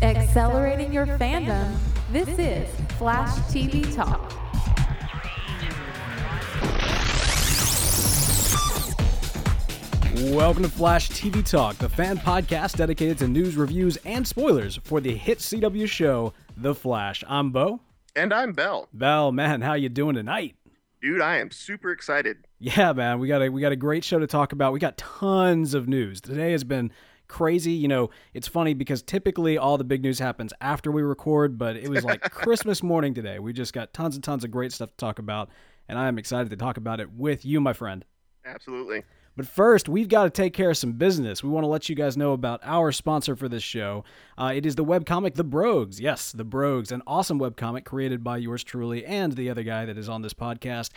Accelerating your fandom, this is Flash TV Talk. Welcome to Flash TV Talk, the fan podcast dedicated to news, reviews, and spoilers for the hit CW show, The Flash. I'm Bo. And I'm Bell. Bell, man, how you doing tonight? Dude, I am super excited. Yeah, man, we got a we got a great show to talk about. We got tons of news. Today has been crazy. You know, it's funny because typically all the big news happens after we record, but it was like Christmas morning today. We just got tons and tons of great stuff to talk about, and I am excited to talk about it with you, my friend. Absolutely. But first, we've got to take care of some business. We want to let you guys know about our sponsor for this show. Uh, it is the webcomic The Brogues. Yes, The Brogues, an awesome webcomic created by yours truly and the other guy that is on this podcast.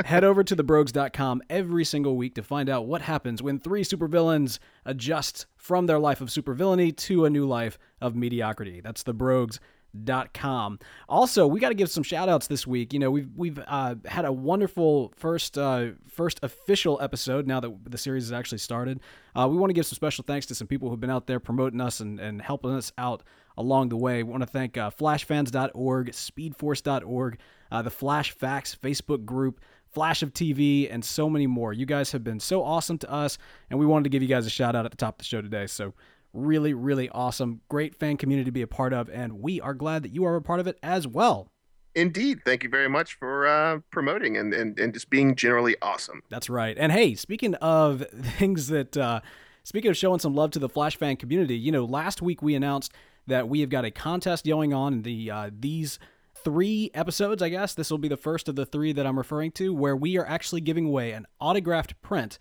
Head over to thebrogues.com every single week to find out what happens when three supervillains adjust from their life of supervillainy to a new life of mediocrity. That's The Brogues dot com. Also, we got to give some shout outs this week. You know, we've we've uh, had a wonderful first uh, first official episode now that the series has actually started. Uh, we want to give some special thanks to some people who've been out there promoting us and, and helping us out along the way. We want to thank uh, flashfans.org, speedforce.org, uh, the Flash Facts Facebook group, Flash of TV, and so many more. You guys have been so awesome to us, and we wanted to give you guys a shout out at the top of the show today. So really, really awesome. Great fan community to be a part of, and we are glad that you are a part of it as well. Indeed. Thank you very much for uh, promoting and, and, and just being generally awesome. That's right. And hey, speaking of things that, uh, speaking of showing some love to the Flash fan community, you know, last week we announced that we have got a contest going on in the uh, these three episodes, I guess. This will be the first of the three that I'm referring to, where we are actually giving away an autographed print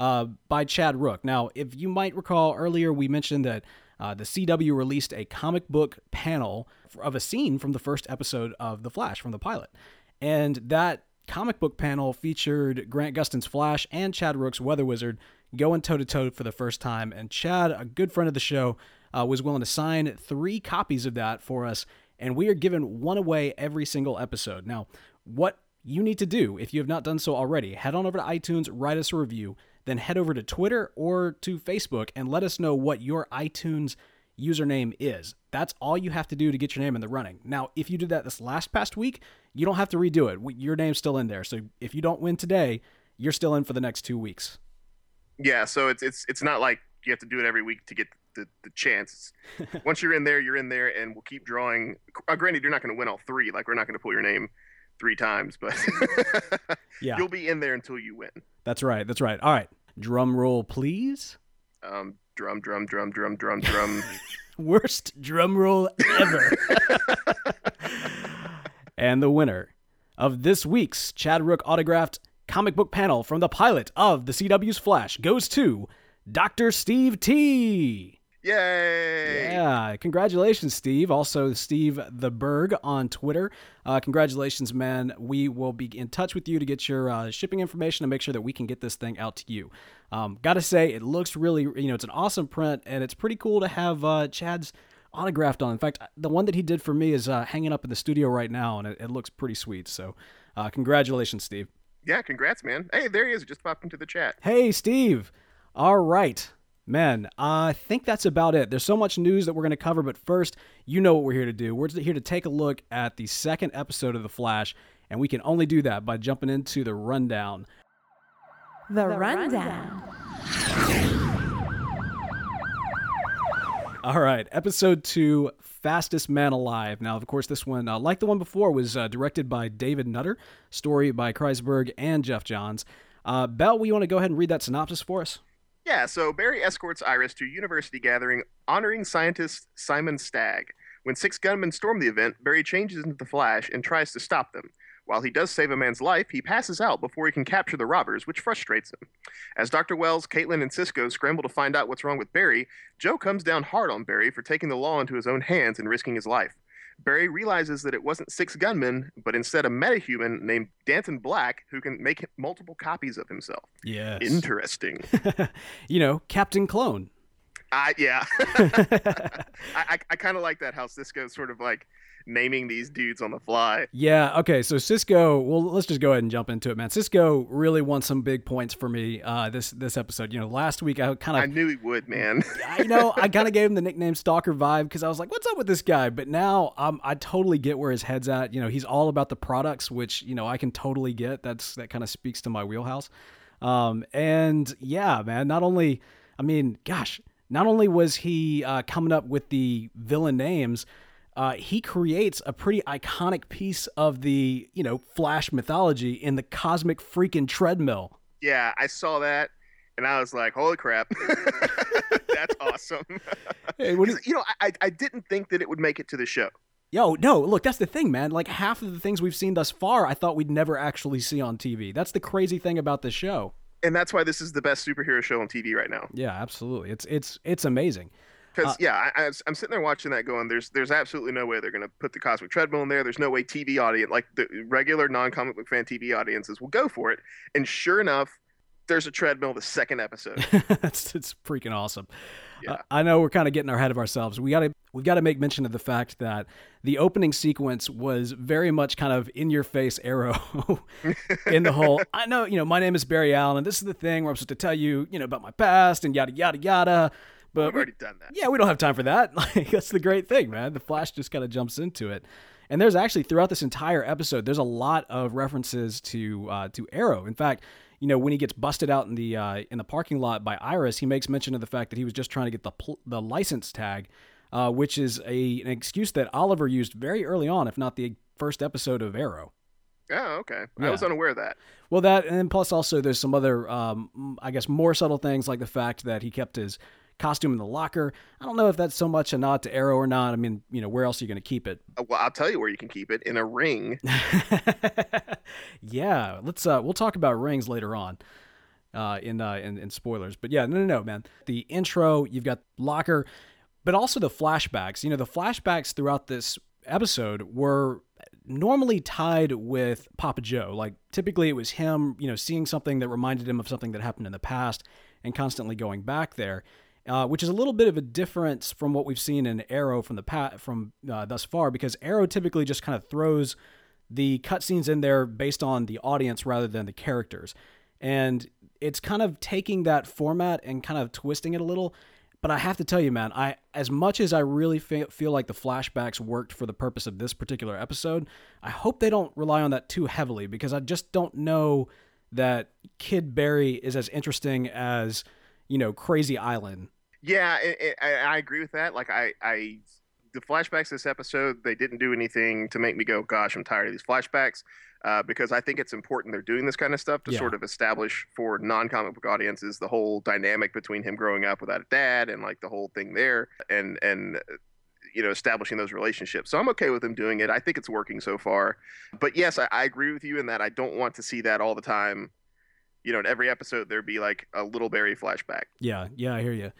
uh, by Chad Rook. Now, if you might recall earlier, we mentioned that uh, the CW released a comic book panel of a scene from the first episode of The Flash, from the pilot. And that comic book panel featured Grant Gustin's Flash and Chad Rook's Weather Wizard going toe to toe for the first time. And Chad, a good friend of the show, uh, was willing to sign three copies of that for us. And we are giving one away every single episode. Now, what you need to do, if you have not done so already, head on over to iTunes, write us a review, then head over to Twitter or to Facebook and let us know what your iTunes username is. That's all you have to do to get your name in the running. Now, if you did that this last past week, you don't have to redo it. Your name's still in there. So if you don't win today, you're still in for the next two weeks. Yeah, so it's it's it's not like you have to do it every week to get the, the chance. Once you're in there, you're in there, and we'll keep drawing. Uh, granted, you're not going to win all three. Like we're not going to pull your name three times, but yeah. you'll be in there until you win. That's right. That's right. All right. Drum roll, please. Um, drum, drum, drum, drum, drum, drum. Worst drum roll ever. and the winner of this week's Chad Rook autographed comic book panel from the pilot of the CW's Flash goes to Dr. Steve T. Yay! Yeah, congratulations, Steve. Also, Steve the Berg on Twitter. Uh, congratulations, man. We will be in touch with you to get your uh, shipping information to make sure that we can get this thing out to you. Um, gotta say, it looks really, you know, it's an awesome print, and it's pretty cool to have uh, Chad's autographed on. In fact, the one that he did for me is uh, hanging up in the studio right now, and it, it looks pretty sweet. So, uh, congratulations, Steve. Yeah, congrats, man. Hey, there he is. Just popped into the chat. Hey, Steve. All right. Man, I think that's about it. There's so much news that we're going to cover, but first, you know what we're here to do. We're here to take a look at the second episode of The Flash, and we can only do that by jumping into the rundown. The rundown. All right, episode two, Fastest Man Alive. Now, of course, this one, uh, like the one before, was uh, directed by David Nutter, story by Kreisberg and Geoff Johns. Uh, Bell, we want to go ahead and read that synopsis for us? Yeah, so Barry escorts Iris to a university gathering honoring scientist Simon Stagg. When six gunmen storm the event, Barry changes into the Flash and tries to stop them. While he does save a man's life, he passes out before he can capture the robbers, which frustrates him. As Dr. Wells, Caitlin, and Cisco scramble to find out what's wrong with Barry, Joe comes down hard on Barry for taking the law into his own hands and risking his life. Barry realizes that it wasn't six gunmen, but instead a metahuman named Danton Black who can make multiple copies of himself. Yes. Interesting. you know, Captain Clone. I yeah. I I, I kind of like that how Cisco's sort of like naming these dudes on the fly. Yeah. Okay. So Cisco. Well, let's just go ahead and jump into it, man. Cisco really won some big points for me uh, this this episode. You know, last week I kind of I knew he would, man. I know I kind of gave him the nickname Stalker vibe because I was like, "What's up with this guy?" But now um, I totally get where his head's at. You know, he's all about the products, which you know I can totally get. That's that kind of speaks to my wheelhouse. Um, and yeah, man. Not only, I mean, gosh, not only was he uh, coming up with the villain names uh, he creates a pretty iconic piece of the you know Flash mythology in the cosmic freaking treadmill. Yeah, I saw that, and I was like, "Holy crap, that's awesome!" Hey, is, you know, I I didn't think that it would make it to the show. Yo, no, look, that's the thing, man. Like half of the things we've seen thus far, I thought we'd never actually see on TV. That's the crazy thing about this show. And that's why this is the best superhero show on TV right now. Yeah, absolutely. It's it's it's amazing. Because Uh, yeah, I, am sitting there watching that, going, "There's there's absolutely no way they're going to put the cosmic treadmill in there. There's no way TV audience, like the regular non-comic book fan TV audiences, will go for it." And sure enough, there's a treadmill the second episode. it's it's freaking awesome. Yeah. Uh, I know we're kind of getting ahead of ourselves. We got to we got to make mention of the fact that the opening sequence was very much kind of in your face arrow in the whole. I know, you know, my name is Barry Allen, and this is the thing where I'm supposed to tell you, you know, about my past and yada yada yada. But We've already done that. yeah, we don't have time for that. Like that's the great thing, man. The Flash just kind of jumps into it. And there's actually throughout this entire episode, there's a lot of references to uh, to Arrow. In fact, you know when he gets busted out in the uh, in the parking lot by Iris, he makes mention of the fact that he was just trying to get the pl- the license tag, uh, which is a an excuse that Oliver used very early on, if not the first episode of Arrow. Oh, okay. I was unaware of that. Well, that and then plus also there's some other, um, I guess, more subtle things like the fact that he kept his costume in the locker. I don't know if that's so much a nod to Arrow or not. I mean, you know, where else are you going to keep it? Uh, Well, I'll tell you where you can keep it in a ring. yeah, let's. Uh, we'll talk about rings later on. Uh, in, uh, in in spoilers, but yeah, no, no, no, man. The intro, you've got locker, but also the flashbacks. You know, the flashbacks throughout this episode were normally tied with Papa Joe. Like typically, it was him, you know, seeing something that reminded him of something that happened in the past, and constantly going back there. Uh, which is a little bit of a difference from what we've seen in Arrow from the pat from uh, thus far, because Arrow typically just kind of throws the cutscenes in there based on the audience rather than the characters. And it's kind of taking that format and kind of twisting it a little. But I have to tell you, man, I as much as I really fe- feel like the flashbacks worked for the purpose of this particular episode, I hope they don't rely on that too heavily because I just don't know that Kid Barry is as interesting as you know Crazy Island. Yeah, it, it, I, I agree with that. Like, I, I, the flashbacks this episode, they didn't do anything to make me go, "Gosh, I'm tired of these flashbacks," uh, because I think it's important they're doing this kind of stuff to Yeah. sort of establish for non-comic book audiences the whole dynamic between him growing up without a dad and like the whole thing there, and and you know establishing those relationships. So I'm okay with him doing it. I think it's working so far. But yes, I, I agree with you in that I don't want to see that all the time. You know, in every episode there'd be like a little Barry flashback. Yeah, yeah, I hear you.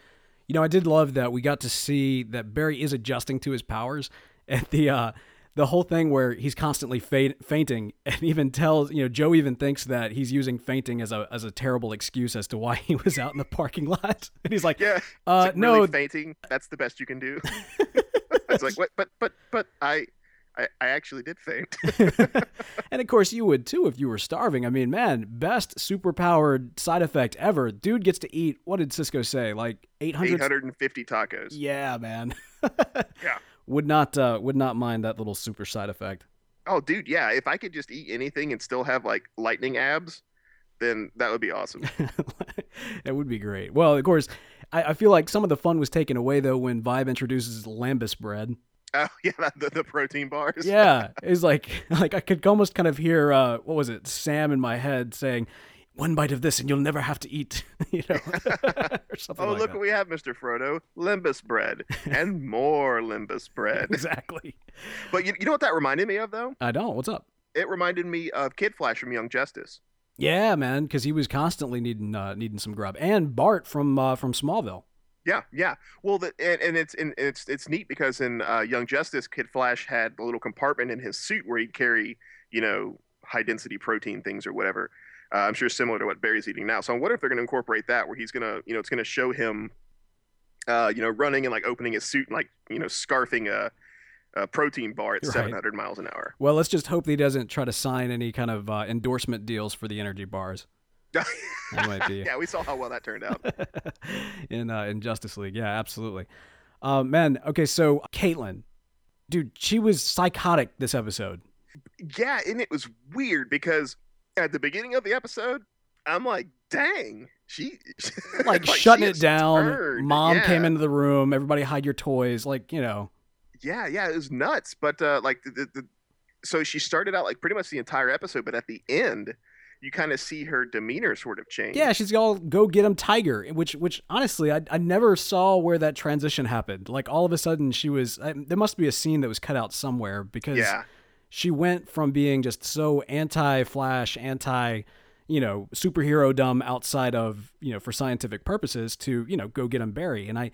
You know, I did love that we got to see that Barry is adjusting to his powers, and the uh, the whole thing where he's constantly fa- fainting, and even tells you know Joe even thinks that he's using fainting as a as a terrible excuse as to why he was out in the parking lot, and he's like, Yeah. uh, like no, really fainting. That's the best you can do. it's like what? But but but I, I I actually did faint. and of course you would too if you were starving. I mean, man, best superpowered side effect ever. Dude gets to eat. What did Cisco say? Like eight hundred. 850 tacos. Yeah, man. Yeah. Would not uh, would not mind that little super side effect. Oh, dude, yeah. If I could just eat anything and still have like lightning abs, then that would be awesome. it would be great. Well, of course, I, I feel like some of the fun was taken away though when Vibe introduces Lembas bread. Oh yeah, the, the protein bars. Yeah, it's like like I could almost kind of hear uh, what was it, Sam in my head saying, "One bite of this and you'll never have to eat," you know, or something Oh, like look that. what we have, Mr. Frodo. Lembas bread and more Lembas bread. exactly. But you, you know what that reminded me of, though? I don't. What's up? It reminded me of Kid Flash from Young Justice. Yeah, man, because he was constantly needing uh, needing some grub, and Bart from uh, from Smallville. Yeah, yeah. Well, the, and, and it's and it's it's neat because in uh, Young Justice, Kid Flash had a little compartment in his suit where he'd carry, you know, high density protein things or whatever. Uh, I'm sure similar to what Barry's eating now. So I wonder if they're going to incorporate that, where he's going to, you know, it's going to show him uh, you know, running and like opening his suit and like you know scarfing a, a protein bar at Right. 700 miles an hour. Well, let's just hope that he doesn't try to sign any kind of uh, endorsement deals for the energy bars. That might be yeah, we saw how well that turned out. in uh, in Justice League. Yeah, absolutely. Uh, man, okay, so Caitlin, dude, she was psychotic this episode. yeah, and it was weird because at the beginning of the episode, I'm like, dang, she Like, she shutting it down. turned. Mom Yeah. came into the room. Everybody hide your toys. Like you know. Yeah, yeah, it was nuts. But uh, like the, the, the so she started out like pretty much the entire episode, but at the end, you kind of see her demeanor sort of change. Yeah, she's all go get him Tiger, which which honestly I, I never saw where that transition happened. Like all of a sudden she was I, there must be a scene that was cut out somewhere because yeah, she went from being just so anti Flash, anti you know superhero dumb outside of you know for scientific purposes to you know go get him Barry, and I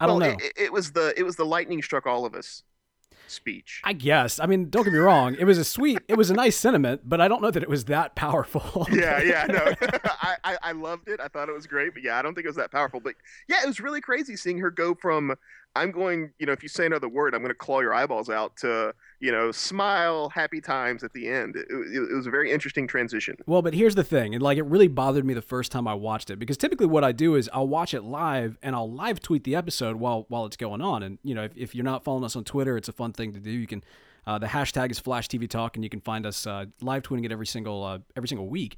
I don't know. It, it was the it was the lightning struck all of us speech. I guess. I mean, don't get me wrong. It was a sweet, it was a nice sentiment, but I don't know that it was that powerful. yeah, yeah, no, I, I I loved it. I thought it was great, but yeah, I don't think it was that powerful. But yeah, it was really crazy seeing her go from I'm going, you know, if you say another word, I'm going to claw your eyeballs out to you know, smile, happy times at the end. It, it, was a very interesting transition. Well, but here's the thing, and like it really bothered me the first time I watched it because typically what I do is I'll watch it live and I'll live tweet the episode while while it's going on. And you know, if, if you're not following us on Twitter, it's a fun thing to do. You can uh, the hashtag is Flash TV Talk, and you can find us uh, live tweeting it every single uh, every single week.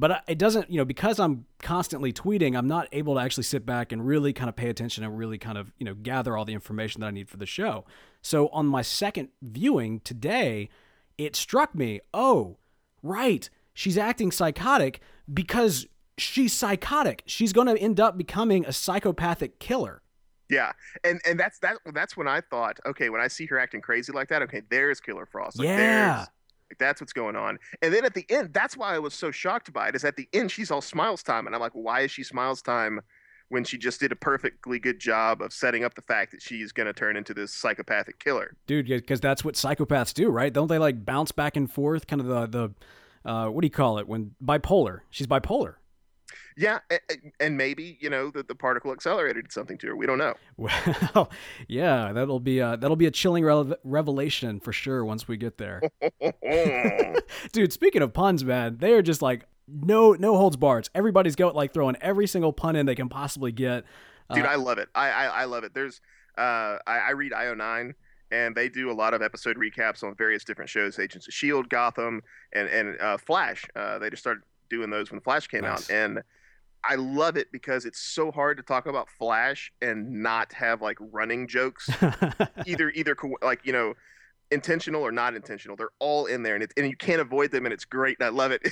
But it doesn't, you know, because I'm constantly tweeting, I'm not able to actually sit back and really kind of pay attention and really kind of, you know, gather all the information that I need for the show. So on my second viewing today, it struck me, oh, right, she's acting psychotic because she's psychotic. She's going to end up becoming a psychopathic killer. Yeah, and and that's that. That's when I thought, okay, when I see her acting crazy like that, okay, there's Killer Frost. Like, Yeah. Like, that's what's going on. And then at the end, that's why I was so shocked by it. Is at the end she's all smiles time, and I'm like, why is she smiles time when she just did a perfectly good job of setting up the fact that she's going to turn into this psychopathic killer? Dude, because that's what psychopaths do, right? Don't they like bounce back and forth? Kind of the, the uh, what do you call it? When bipolar. She's bipolar. Yeah, and maybe you know the, the particle accelerator did something to her. We don't know. Well, yeah, that'll be a, that'll be a chilling rele- revelation for sure once we get there. Dude, speaking of puns, man, they are just like no no holds barred. Everybody's going like throwing every single pun in they can possibly get. Dude, Uh, I love it. I, I I love it. There's uh I, I read IO9 and they do a lot of episode recaps on various different shows, Agents of Shield, Gotham, and and uh, Flash. Uh, they just started doing those when Flash came Nice. out, and I love it because it's so hard to talk about Flash and not have like running jokes, either either like you know intentional or not intentional. They're all in there, and it's and you can't avoid them, and it's great. And I love it.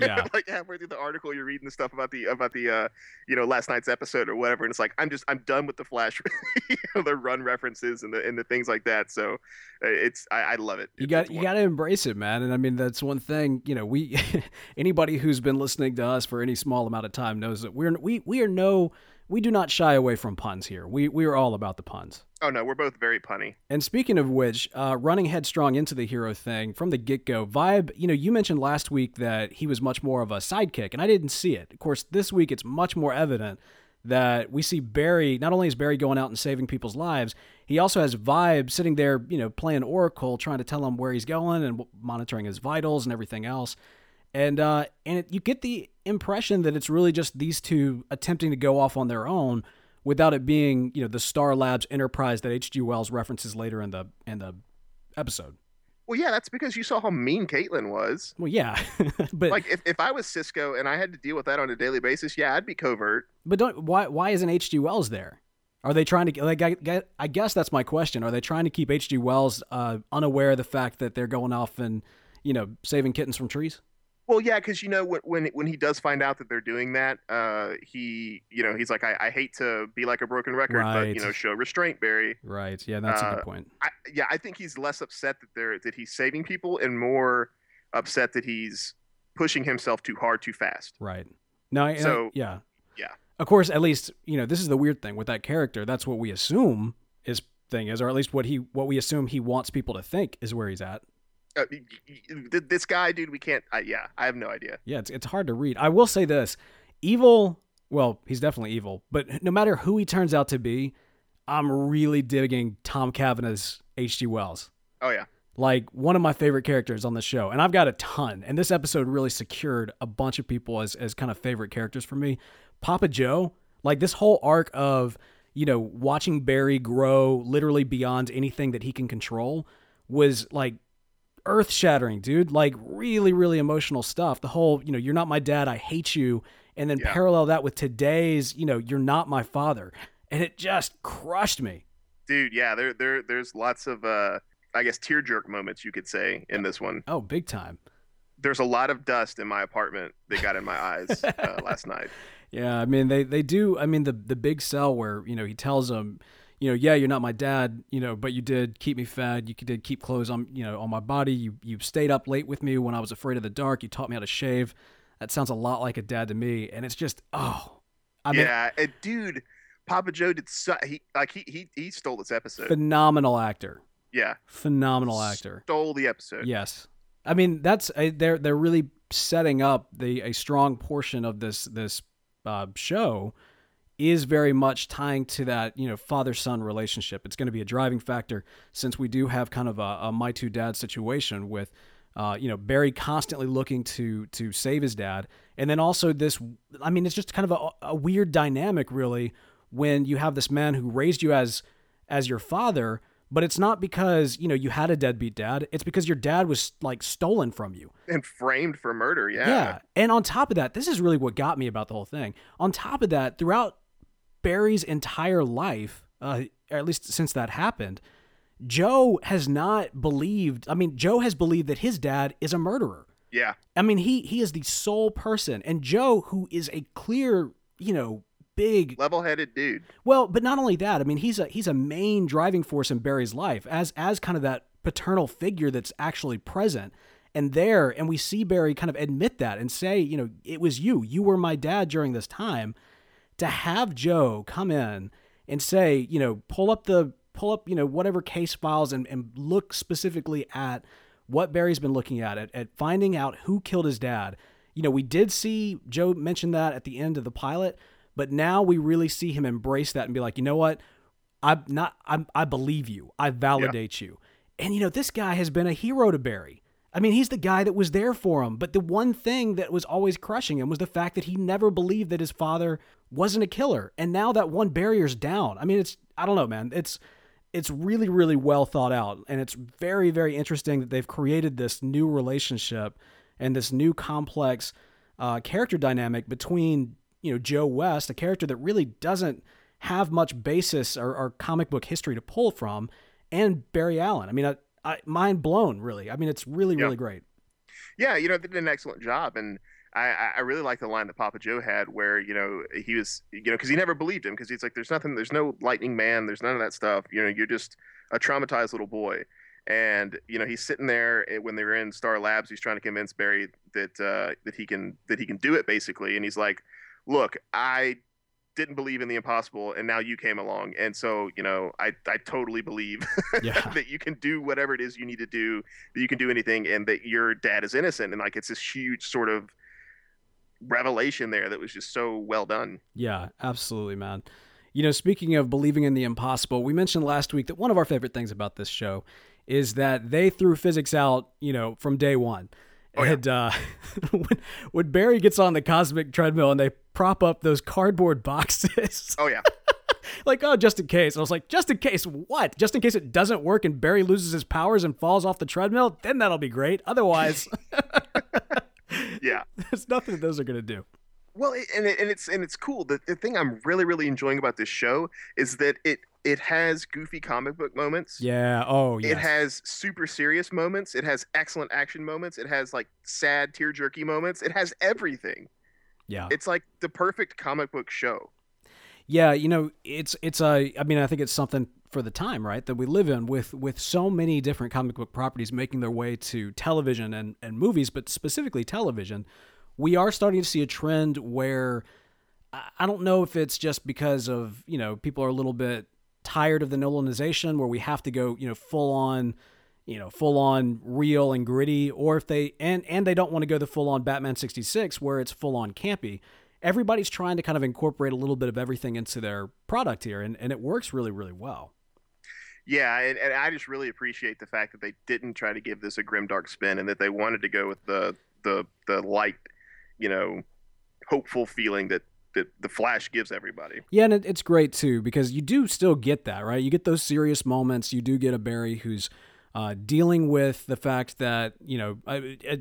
Yeah. like halfway through the article, you're reading the stuff about the about the uh, you know last night's episode or whatever, and it's like I'm just I'm done with the Flash, you know, the run references and the and the things like that. So uh, it's I, I love it. you got you got to embrace it, man. And I mean that's one thing. You know, we anybody who's been listening to us for any small amount of time knows that we're we we are no we do not shy away from puns here. We we are all about the puns. Oh no, we're both very punny. And speaking of which, uh, running headstrong into the hero thing from the get go, Vibe, you know, you mentioned last week that he was much more of a sidekick, and I didn't see it. Of course, this week it's much more evident that we see Barry, not only is Barry going out and saving people's lives, he also has Vibe sitting there, you know, playing Oracle, trying to tell him where he's going and monitoring his vitals and everything else. And uh, and it, you get the impression that it's really just these two attempting to go off on their own without it being, you know, the Star Labs enterprise that H.G. Wells references later in the in the episode. Well, yeah, that's because you saw how mean Caitlin was. Well, yeah, but Like if, if I was Cisco and I had to deal with that on a daily basis, yeah, I'd be covert. but don't why why isn't H.G. Wells there? Are they trying to like I, I guess that's my question. Are they trying to keep H.G. Wells uh, unaware of the fact that they're going off and you know saving kittens from trees? Well, yeah, because you know when, when when he does find out that they're doing that, uh, he you know he's like, I, I hate to be like a broken record, but you know show restraint, Barry. Right. Yeah, that's a Uh, good point. I, yeah, I think he's less upset that they're that he's saving people and more upset that he's pushing himself too hard, too fast. Right. No, I, I- So- yeah. yeah. Of course, at least, you know, this is the weird thing with that character. That's what we assume his thing is, or at least what he what we assume he wants people to think is where he's at. Uh, y- y- th- this guy, dude, we can't. I, yeah, I have no idea. Yeah, it's it's hard to read. I will say this. Evil well, he's definitely evil, but no matter who he turns out to be, I'm really digging Tom Cavanagh's H.G. Wells. Oh yeah. Like one of my favorite characters on the show, and I've got a ton. And this episode really secured a bunch of people as as kind of favorite characters for me. Papa Joe, like this whole arc of you know watching Barry grow literally beyond anything that he can control was like earth shattering, dude. Like really, really emotional stuff. The whole, you know, you're not my dad, I hate you. And then Yeah. parallel that with today's, you know, you're not my father. And it just crushed me. Dude, yeah, there there there's lots of uh I guess tear jerk moments you could say in this one. Oh, big time. There's a lot of dust in my apartment that got in my eyes uh, last night. Yeah, I mean they they do. I mean the the big cell where you know he tells them, you know, yeah, you're not my dad, you know, but you did keep me fed. You did keep clothes on, you know, on my body. You you stayed up late with me when I was afraid of the dark. You taught me how to shave. That sounds a lot like a dad to me. And it's just oh, I mean, yeah, and dude, Papa Joe did so, he like he he he stole this episode. phenomenal actor, yeah, phenomenal actor. stole the episode. Yes, I mean that's uh, they're they're really setting up the a strong portion of this this uh, show is very much tying to that you know father son relationship. It's going to be a driving factor since we do have kind of a, a my two dad situation with. Uh, you know Barry constantly looking to to save his dad, and then also this. I mean, it's just kind of a, a weird dynamic, really, when you have this man who raised you as as your father, but it's not because you know you had a deadbeat dad. It's because your dad was like stolen from you. and framed for murder. Yeah, And on top of that, this is really what got me about the whole thing. On top of that, throughout Barry's entire life, uh, or at least since that happened, Joe has not believed. I mean, Joe has believed that his dad is a murderer. yeah, I mean, he he is the sole person, and Joe, who is a clear, you know, big level-headed dude. well, but not only that, I mean, he's a he's a main driving force in Barry's life as as kind of that paternal figure that's actually present and there and we see Barry kind of admit that and say, you know, it was you. You were my dad during this time. To have Joe come in and say, you know, pull up the pull up, you know, whatever case files and, and look specifically at what Barry's been looking at, at at finding out who killed his dad. You know, we did see Joe mention that at the end of the pilot, but now we really see him embrace that and be like, you know what? I'm not. I'm, I believe you. I validate you. And you know, this guy has been a hero to Barry. I mean, he's the guy that was there for him. But the one thing that was always crushing him was the fact that he never believed that his father wasn't a killer. And now that one barrier's down. I mean, it's I don't know, man. It's it's really really well thought out, and it's very very interesting that they've created this new relationship and this new complex uh, character dynamic between you know Joe West, a character that really doesn't have much basis or, or comic book history to pull from, and Barry Allen. I mean, I, I, mind blown, really. I mean, it's really Yeah. really great. Yeah, you know, they did an excellent job, and I, I- really like the line that Papa Joe had, where you know he was, you know, because he never believed him, because he's like, "There's nothing, there's no lightning man, there's none of that stuff. You know, you're just a traumatized little boy." And you know, he's sitting there eh, when they were in Star Labs. He's trying to convince Barry that uh, that he can that he can do it, basically. And he's like, "Look, I didn't believe in the impossible, and now you came along, and so you know, I I totally believe Yeah. that you can do whatever it is you need to do, that you can do anything, and that your dad is innocent. And like it's this huge sort of revelation there that was just so well done. Yeah, absolutely, man. You know, speaking of believing in the impossible, we mentioned last week that one of our favorite things about this show is that they threw physics out, you know, from day one. Oh, yeah. and uh, when, when Barry gets on the cosmic treadmill and they prop up those cardboard boxes, Oh yeah, like, oh, just in case. And I was like, just in case what? Just in case it doesn't work and Barry loses his powers and falls off the treadmill? Then that'll be great. Otherwise, yeah. there's nothing that those are going to do. Well, and it, and it's and it's cool. The, the thing I'm really really enjoying about this show is that it it has goofy comic book moments. Yeah. Oh, yes. It has super serious moments. It has excellent action moments. It has like sad tear jerky moments. It has everything. yeah. It's like the perfect comic book show. Yeah, you know, it's it's a. I mean, I think it's something for the time, right, that we live in with with so many different comic book properties making their way to television and and movies, but specifically television. We are starting to see a trend where I don't know if it's just because of you know people are a little bit tired of the Nolanization, where we have to go you know full on you know full on real and gritty or if they and and they don't want to go the full on Batman 66 where it's full on campy everybody's trying to kind of incorporate a little bit of everything into their product here, and, and it works really, really well. Yeah, and, and I just really appreciate the fact that they didn't try to give this a grim dark spin, and that they wanted to go with the the the light, you know, hopeful feeling that that the Flash gives everybody. Yeah, and it, it's great too because you do still get that right. You get those serious moments. You do get a Barry who's uh, dealing with the fact that you know,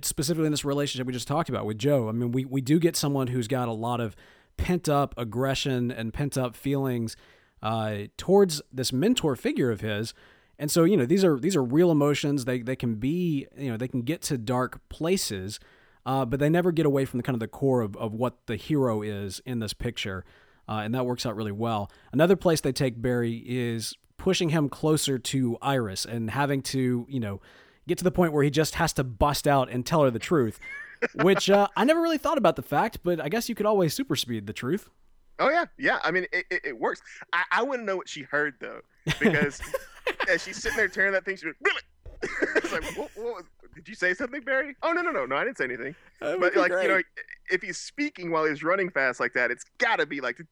specifically in this relationship we just talked about with Joe. I mean, we we do get someone who's got a lot of pent up aggression and pent up feelings uh, towards this mentor figure of his. And so, you know, these are these are real emotions. They they can be, you know, they can get to dark places, uh, but they never get away from the kind of the core of, of what the hero is in this picture. Uh, and that works out really well. Another place they take Barry is pushing him closer to Iris and having to, you know, get to the point where he just has to bust out and tell her the truth. which uh, I never really thought about the fact, but I guess you could always super speed the truth. Oh yeah, yeah. I mean, it, it, it works. I, I want to know what she heard though, because as she's sitting there tearing that thing, she's like, it's like, what, what did you say something, Barry? Oh no, no, no, no, I didn't say anything. That but like, great. you know, if he's speaking while he's running fast like that, it's got to be like.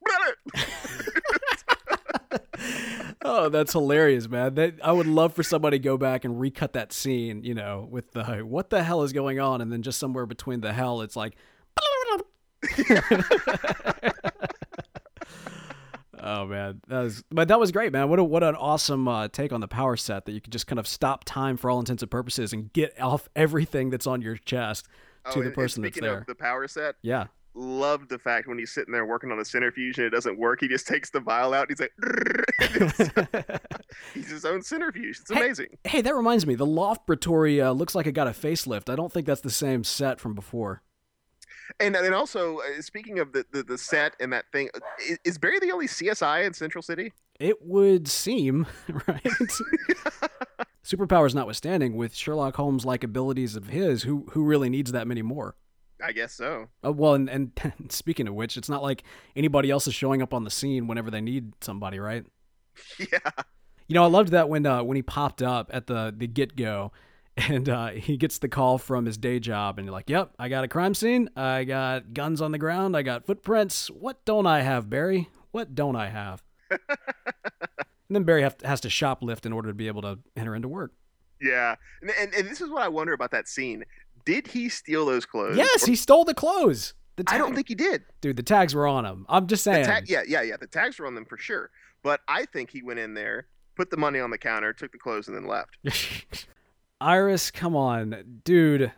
oh, that's hilarious, man. That I would love for somebody to go back and recut that scene, you know, with the what the hell is going on, and then just somewhere between the hell, it's like. Oh man, that was but that was great, man. What a, what an awesome uh, take on the power set that you could just kind of stop time for all intents and purposes and get off everything that's on your chest to oh, the person that's there. the power set, yeah, love the fact when he's sitting there working on the centrifuge and it doesn't work, he just takes the vial out. And he's like, he's his own centrifuge. It's amazing. Hey, hey, that reminds me, the Loft Pretoria looks like it got a facelift. I don't think that's the same set from before. And and also uh, speaking of the, the, the set and that thing, uh, is, is Barry the only CSI in Central City? It would seem right. Superpowers notwithstanding, with Sherlock Holmes like abilities of his, who who really needs that many more? I guess so. Uh, well, and, and speaking of which, it's not like anybody else is showing up on the scene whenever they need somebody, right? Yeah. You know, I loved that when uh, when he popped up at the the get go, and uh, he gets the call from his day job, and you're like, "Yep, I got a crime scene. I got guns on the ground. I got footprints. What don't I have, Barry? What don't I have?" and then Barry have, has to shoplift in order to be able to enter into work. Yeah, and, and, and this is what I wonder about that scene did he steal those clothes? Yes, or... he stole the clothes. The tag... I don't think he did. Dude, the tags were on him. I'm just saying. Tag... yeah, yeah, yeah. The tags were on them for sure. But I think he went in there, put the money on the counter, took the clothes, and then left. Iris, come on, dude.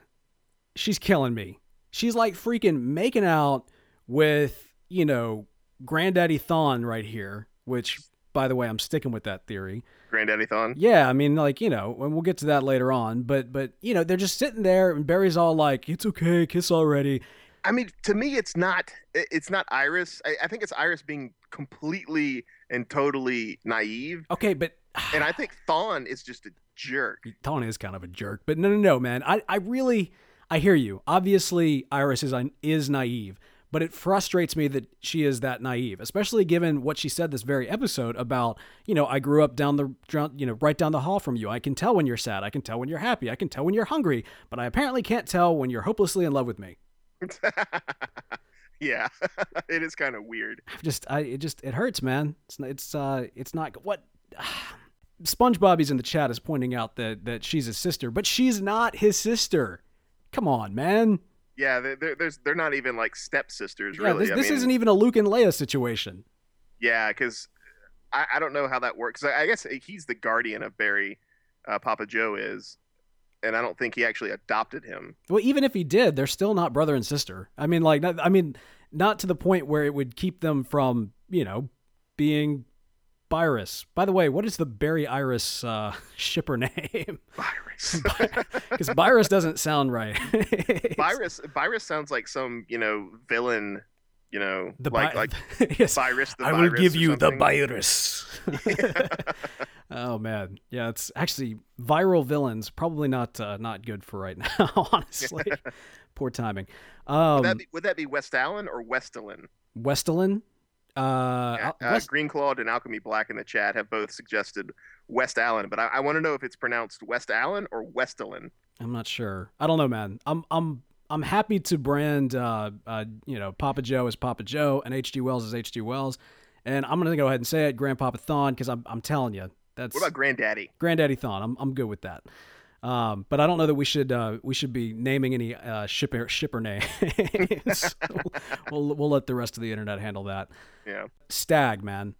She's killing me. She's like freaking making out with, you know, Granddaddy Thawne right here, which by the way, I'm sticking with that theory. Granddaddy Thawne. Yeah, I mean, like you know, and we'll get to that later on. But but you know, they're just sitting there, and Barry's all like, "It's okay, kiss already." I mean, to me, it's not. It's not Iris. I, I think it's Iris being completely and totally naive. Okay, but and I think Thawne is just a jerk. Thawne is kind of a jerk, but no, no, no, man. I I really I hear you. Obviously, Iris is is naive but it frustrates me that she is that naive, especially given what she said this very episode about, you know, I grew up down the, you know, right down the hall from you. I can tell when you're sad. I can tell when you're happy. I can tell when you're hungry, but I apparently can't tell when you're hopelessly in love with me. yeah, it is kind of weird. Just, I, it just, it hurts, man. It's, it's, uh, it's not what. SpongeBobby's in the chat is pointing out that that she's his sister, but she's not his sister. Come on, man. Yeah, they're, they're, they're not even like stepsisters, yeah, really. This, this mean, isn't even a Luke and Leia situation. Yeah, because I, I, don't know how that works. I, I, guess he's the guardian of Barry, uh, Papa Joe is, and I don't think he actually adopted him. Well, even if he did, they're still not brother and sister. I mean, like, not, I mean, not to the point where it would keep them from, you know, being Byrus. By the way, what is the Barry Iris uh, shipper name? Byrus. Because Byrus doesn't sound right. Byrus Byrus sounds like some, you know, villain, you know, the like, bi- like yes, Byrus the I will give you the Byrus. oh man. Yeah, it's actually viral villains probably not uh, not good for right now, honestly. Poor timing. Um, would, that be, would that be West Allen or Westalin? Westalin? Uh, uh, West... Green Clawed and Alchemy Black in the chat have both suggested West Allen, but I, I want to know if it's pronounced West Allen or Westalin. I'm not sure. I don't know, man. I'm I'm I'm happy to brand, uh, uh, you know, Papa Joe as Papa Joe and H.G. Wells as H.G. Wells. And I'm going to go ahead and say it, Grandpapa Thawne, because I'm, I'm telling you, that's What about Granddaddy? Granddaddy Thawne. I'm, I'm good with that. Um, but I don't know that we should uh, we should be naming any uh, shipper shipper names. we'll we'll let the rest of the internet handle that. Yeah. Stagg, man.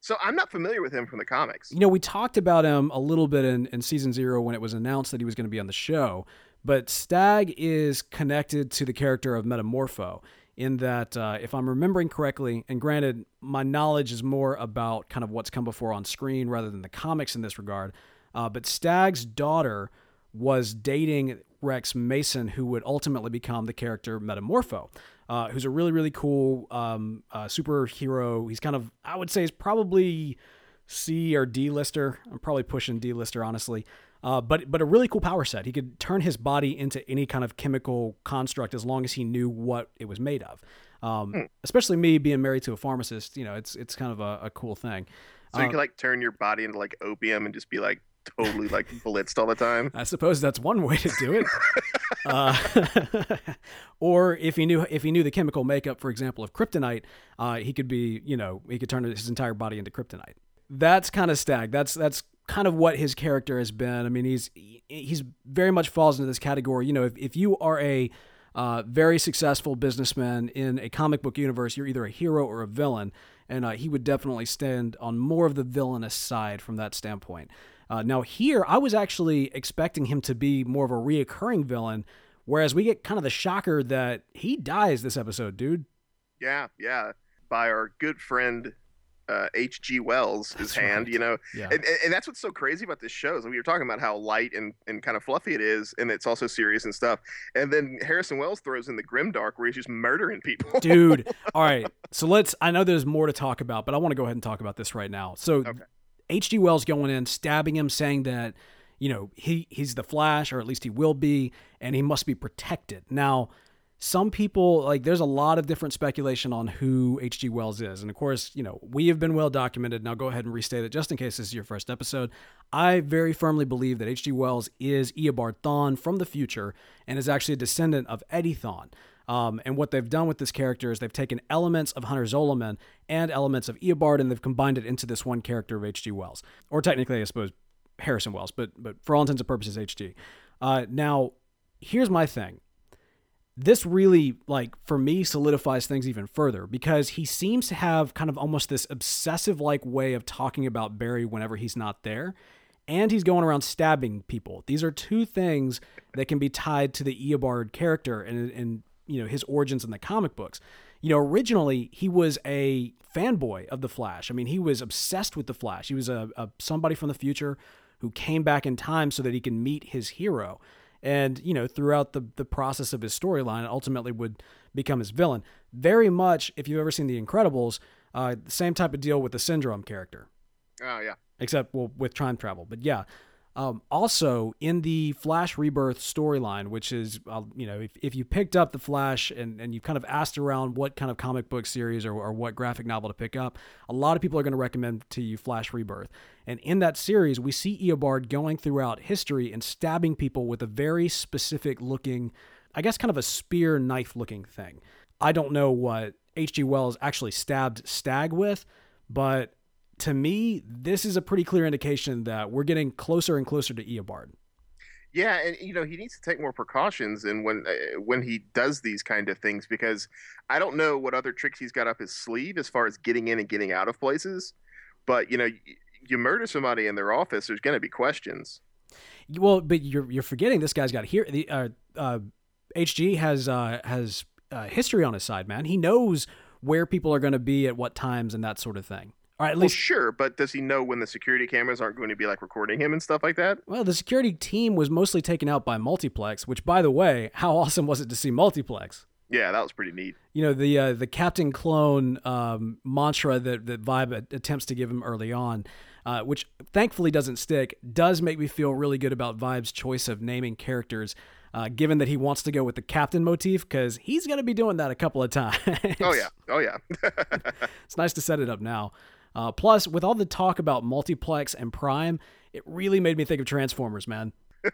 So I'm not familiar with him from the comics. You know, we talked about him a little bit in, in season zero when it was announced that he was going to be on the show. But Stagg is connected to the character of Metamorpho in that, uh, if I'm remembering correctly, and granted, my knowledge is more about kind of what's come before on screen rather than the comics in this regard. Uh, but Stagg's daughter was dating Rex Mason, who would ultimately become the character Metamorpho, uh, who's a really, really cool um, uh, superhero. He's kind of, I would say, is probably C or D lister. I'm probably pushing D lister, honestly. Uh, but but a really cool power set. He could turn his body into any kind of chemical construct as long as he knew what it was made of. Um, Especially me being married to a pharmacist, you know, it's it's kind of a, a cool thing. So you Uh, can like turn your body into like opium and just be like totally like blitzed all the time. I suppose that's one way to do it. uh, or if he knew if he knew the chemical makeup, for example, of kryptonite, uh, he could be you know he could turn his entire body into kryptonite. That's kind of Stagg. That's that's kind of what his character has been. I mean, he's he's very much falls into this category. You know, if if you are a uh, very successful businessman in a comic book universe, you're either a hero or a villain, and uh, he would definitely stand on more of the villainous side from that standpoint. Uh, now, here, I was actually expecting him to be more of a reoccurring villain, whereas we get kind of the shocker that he dies this episode, dude. Yeah, yeah. By our good friend uh, H.G. Wells' his That's hand, right. you know, Yeah. and, and that's what's so crazy about this show. So we were talking about how light and, and kind of fluffy it is, and it's also serious and stuff. And then Harrison Wells throws in the grimdark where he's just murdering people. dude. All right, so let's. I know there's more to talk about, but I want to go ahead and talk about this right now. So, Okay. H.G. Wells going in, stabbing him, saying that you know he he's the Flash, or at least he will be, and he must be protected. Now, some people like there's a lot of different speculation on who H.G. Wells is, and of course, you know we have been well documented. Now, go ahead and restate it just in case this is your first episode. I very firmly believe that H.G. Wells is Eobard Thawne from the future and is actually a descendant of Eddie Thawne. Um, and what they've done with this character is they've taken elements of Hunter Zolomon and elements of Eobard and they've combined it into this one character of H.G. Wells. Or technically, I suppose, Harrison Wells, but but for all intents and purposes, H.G. Uh, now, here's my thing. This really, like, for me, solidifies things even further because he seems to have kind of almost this obsessive like way of talking about Barry whenever he's not there. And he's going around stabbing people. These are two things that can be tied to the Eobard character and, and you know his origins in the comic books. You know, originally he was a fanboy of the Flash. I mean, he was obsessed with the Flash. He was a, a somebody from the future who came back in time so that he can meet his hero. And you know, throughout the the process of his storyline, ultimately would become his villain. Very much, if you've ever seen The Incredibles, uh, the same type of deal with the Syndrome character oh yeah, except well with time travel. But yeah, um, also in the Flash Rebirth storyline, which is uh, you know if, if you picked up the Flash and and you kind of asked around what kind of comic book series or, or what graphic novel to pick up, a lot of people are going to recommend to you Flash Rebirth. And in that series, we see Eobard going throughout history and stabbing people with a very specific looking, I guess, kind of a spear knife looking thing. I don't know what H.G. Wells actually stabbed Stagg with, but to me, this is a pretty clear indication that we're getting closer and closer to Eobard. yeah, and you know he needs to take more precautions and when uh, when he does these kind of things because I don't know what other tricks he's got up his sleeve as far as getting in and getting out of places, but you know. y- You murder somebody in their office, there's going to be questions. Well, but you're you're forgetting this guy's got here. The uh, uh, HG has uh, has uh, history on his side, man. He knows where people are going to be at what times and that sort of thing. Or at Well, least, sure, but does he know when the security cameras aren't going to be like recording him and stuff like that? well, the security team was mostly taken out by Multiplex. Which, by the way, how awesome was it to see Multiplex? Yeah, that was pretty neat. you know the uh, the Captain Clone um, mantra that that Vibe attempts to give him early on, uh, which thankfully doesn't stick, does make me feel really good about Vibe's choice of naming characters. Uh, given that he wants to go with the captain motif, because he's going to be doing that a couple of times. Oh yeah, oh yeah. it's nice to set it up now. Uh, plus, with all the talk about multiplex and Prime, it really made me think of Transformers, man.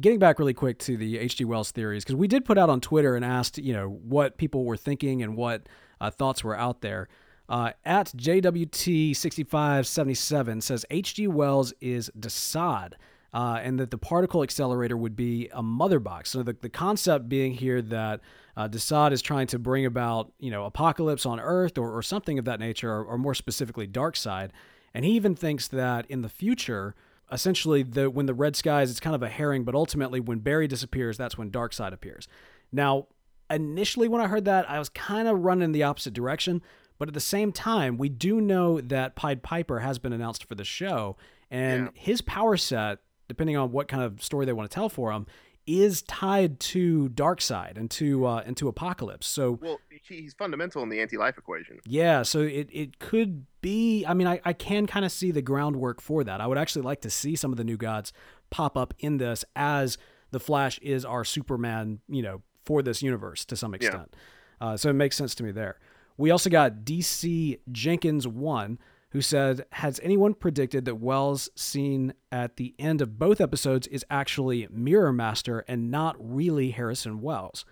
getting back really quick to the H.G. Wells theories, because we did put out on Twitter and asked, you know, what people were thinking and what uh, thoughts were out there. Uh, at JWT6577 says H.G. Wells is Desaad. Uh, and that the particle accelerator would be a mother box. So the, the concept being here that uh, Desaad is trying to bring about, you know, apocalypse on Earth or, or something of that nature, or, or more specifically, Darkseid. And he even thinks that in the future, essentially, the when the red skies, it's kind of a herring, but ultimately, when Barry disappears, that's when Darkseid appears. Now, initially, when I heard that, I was kind of running the opposite direction. But at the same time, we do know that Pied Piper has been announced for the show, and Yeah. his power set, depending on what kind of story they want to tell for him, is tied to Darkseid and to uh, and to Apokolips. So Well, he's fundamental in the anti-life equation. yeah, so it, it could be. I mean, I, I can kind of see the groundwork for that. I would actually like to see some of the new gods pop up in this as the Flash is our Superman, you know, for this universe to some extent. Uh, so it makes sense to me there. We also got DC Jenkins 1, who said, Has anyone predicted that Wells' scene at the end of both episodes is actually Mirror Master and not really Harrison Wells?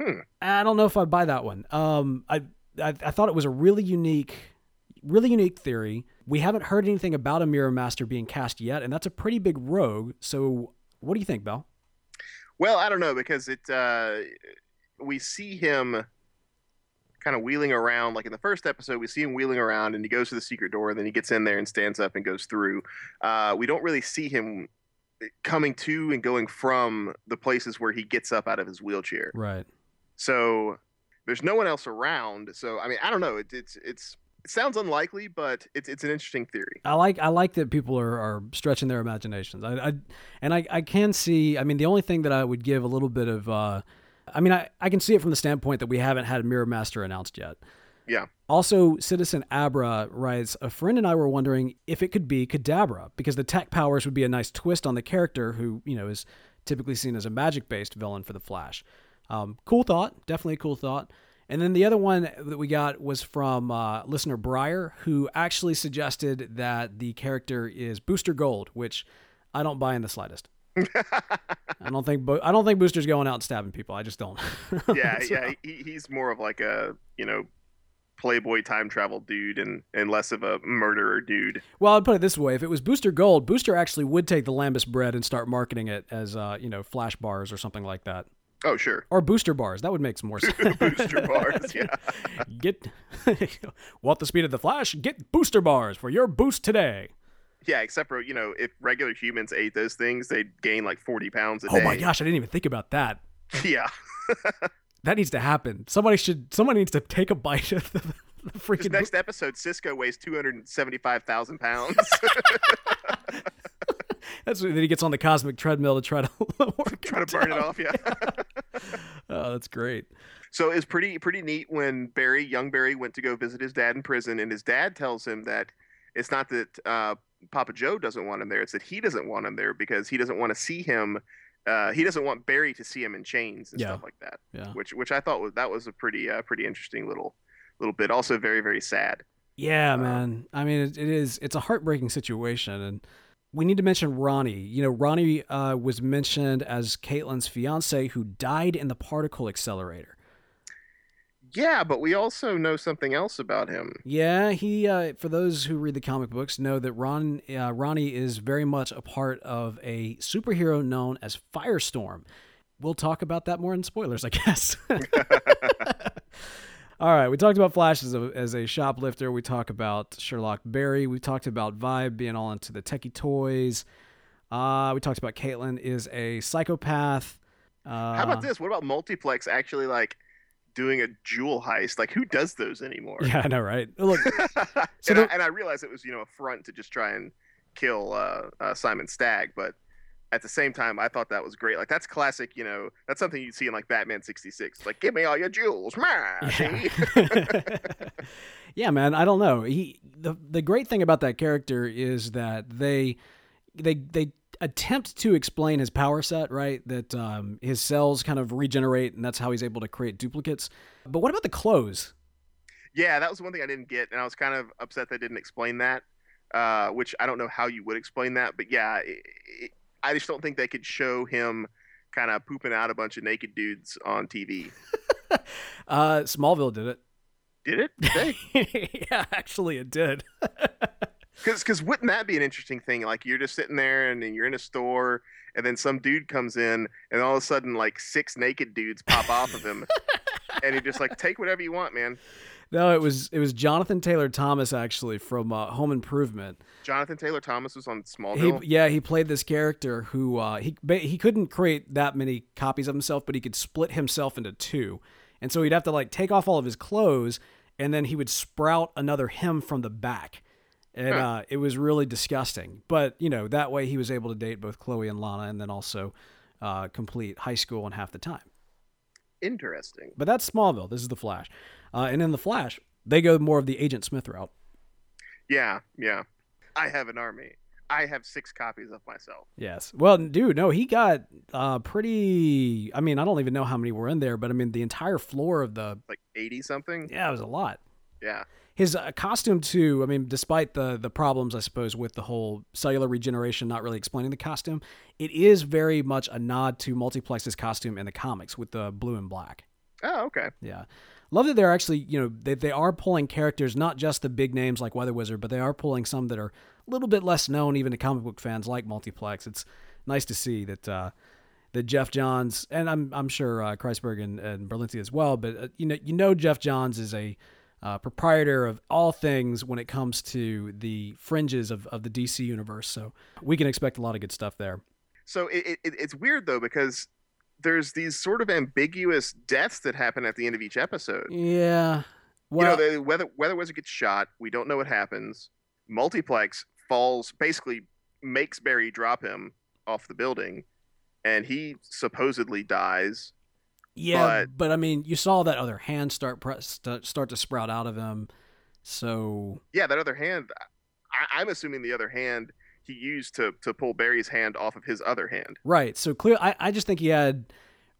Hmm. I don't know if I buy that one. Um, I, I I thought it was a really unique, really unique theory. We haven't heard anything about a Mirror Master being cast yet, and that's a pretty big rogue. So, what do you think, Bell? Well, I don't know because it uh, we see him kind of wheeling around. Like in the first episode, we see him wheeling around, and he goes to the secret door. and Then he gets in there and stands up and goes through. Uh, we don't really see him coming to and going from the places where he gets up out of his wheelchair. Right. So there's no one else around. So I mean, I don't know. It, it's it's it sounds unlikely, but it's it's an interesting theory. I like I like that people are, are stretching their imaginations. I, I and I, I can see. I mean, the only thing that I would give a little bit of, uh, I mean, I, I can see it from the standpoint that we haven't had Mirror Master announced yet. Yeah. Also, Citizen Abra writes, a friend and I were wondering if it could be Kadabra because the tech powers would be a nice twist on the character who you know is typically seen as a magic-based villain for the Flash. Um, cool thought, definitely a cool thought. And then the other one that we got was from uh, listener Breyer, who actually suggested that the character is Booster Gold, which I don't buy in the slightest. I don't think Bo- I don't think Booster's going out and stabbing people. I just don't. yeah, So- yeah. He, he's more of like a you know playboy time travel dude and and less of a murderer dude. Well, I'd put it this way: if it was Booster Gold, Booster actually would take the Lembas bread and start marketing it as, uh, you know, flash bars or something like that, Oh sure, or booster bars. That would make some more sense. booster bars. Yeah, Get want the speed of the Flash? Get booster bars for your boost today. Yeah. Except for you know if regular humans ate those things, they'd gain like forty pounds a Oh day. my gosh, I didn't even think about that. Yeah, That needs to happen. Somebody should. Somebody needs to take a bite of the, the this freaking. next episode, Cisco weighs two hundred and seventy-five thousand pounds. That's when he gets on the cosmic treadmill to try to Try to burn it off. Yeah. Oh, that's great. So it's pretty pretty neat when Barry, young Barry, went to go visit his dad in prison, and his dad tells him that it's not that uh, Papa Joe doesn't want him there; it's that he doesn't want him there because he doesn't want to see him. Uh, he doesn't want Barry to see him in chains and Yeah. stuff like that. Yeah. Which which I thought was that was a pretty uh, pretty interesting little little bit. Also very very sad. Yeah, Uh, man. I mean, it, it is. It's a heartbreaking situation, and we need to mention Ronnie. You know, Ronnie uh, was mentioned as Caitlin's fiance who died in the particle accelerator. Yeah, but we also know something else about him. Yeah, he. Uh, for those who read the comic books, know that Ron uh, Ronnie is very much a part of a superhero known as Firestorm. We'll talk about that more in spoilers, I guess. All right, we talked about Flash as a, as a shoplifter. We talk about Sherlock Barry. We talked about Vibe being all into the techie toys. Uh, we talked about Caitlin is a psychopath. Uh, How about this? What about multiplex actually like doing a jewel heist? Like who does those anymore? Yeah, I know, right? Look, So and, I, and I realized it was you know a front to just try and kill uh, uh, Simon Stagg, but at the same time, I thought that was great. Like that's classic. You know, that's something you'd see in like Batman '66. Like, give me all your jewels, man. Yeah. yeah, man. I don't know. He the the great thing about that character is that they they they attempt to explain his power set, right? That um, his cells kind of regenerate, and that's how he's able to create duplicates. But what about the clothes? yeah, that was one thing I didn't get, and I was kind of upset they didn't explain that. Uh, which I don't know how you would explain that, but yeah, it, it, I just don't think they could show him kind of pooping out a bunch of naked dudes on TV. uh, Smallville did it. Did it? Yeah, actually, it did. Because because wouldn't that be an interesting thing? Like you're just sitting there and then you're in a store and then some dude comes in and all of a sudden like six naked dudes pop off of him and you're just like take whatever you want, man. No, it was it was Jonathan Taylor Thomas actually from uh, Home Improvement. Jonathan Taylor Thomas was on Smallville. He, yeah, he played this character who uh, he he couldn't create that many copies of himself, but he could split himself into two, and so he'd have to like take off all of his clothes, and then he would sprout another him from the back, and uh, it was really disgusting. But you know that way he was able to date both Chloe and Lana, and then also uh, complete high school in half the time. Interesting. But that's Smallville. This is the Flash, uh, and in the Flash they go more of the Agent Smith route. Yeah, yeah. I have an army. I have six copies of myself. Yes. Well, dude, no, he got uh pretty I mean, I don't even know how many were in there, but I mean the entire floor of the Like eighty something. Yeah, it was a lot. Yeah. His uh, costume too, I mean, despite the the problems I suppose with the whole cellular regeneration not really explaining the costume, it is very much a nod to Multiplex's costume in the comics with the blue and black. Oh, okay. Yeah. Love that they're actually, you know, they, they are pulling characters, not just the big names like Weather Wizard, but they are pulling some that are a little bit less known, even to comic book fans like Multiplex. It's nice to see that uh, that Geoff Johns, and I'm I'm sure uh, Kreisberg and, and Berlanti as well, but uh, you know you know Geoff Johns is a uh, proprietor of all things when it comes to the fringes of, of the DC universe. So we can expect a lot of good stuff there. So it, it, it's weird though because there's these sort of ambiguous deaths that happen at the end of each episode. Yeah. Well, you know, the weather weather wizard gets shot. We don't know what happens. Multiplex falls, basically makes Barry drop him off the building, and he supposedly dies. Yeah, But- but, I mean, you saw that other hand start pre- st- start to sprout out of him. So Yeah, that other hand. I, I'm assuming the other hand he used to to pull Barry's hand off of his other hand. right, so clear. I, I just think he had.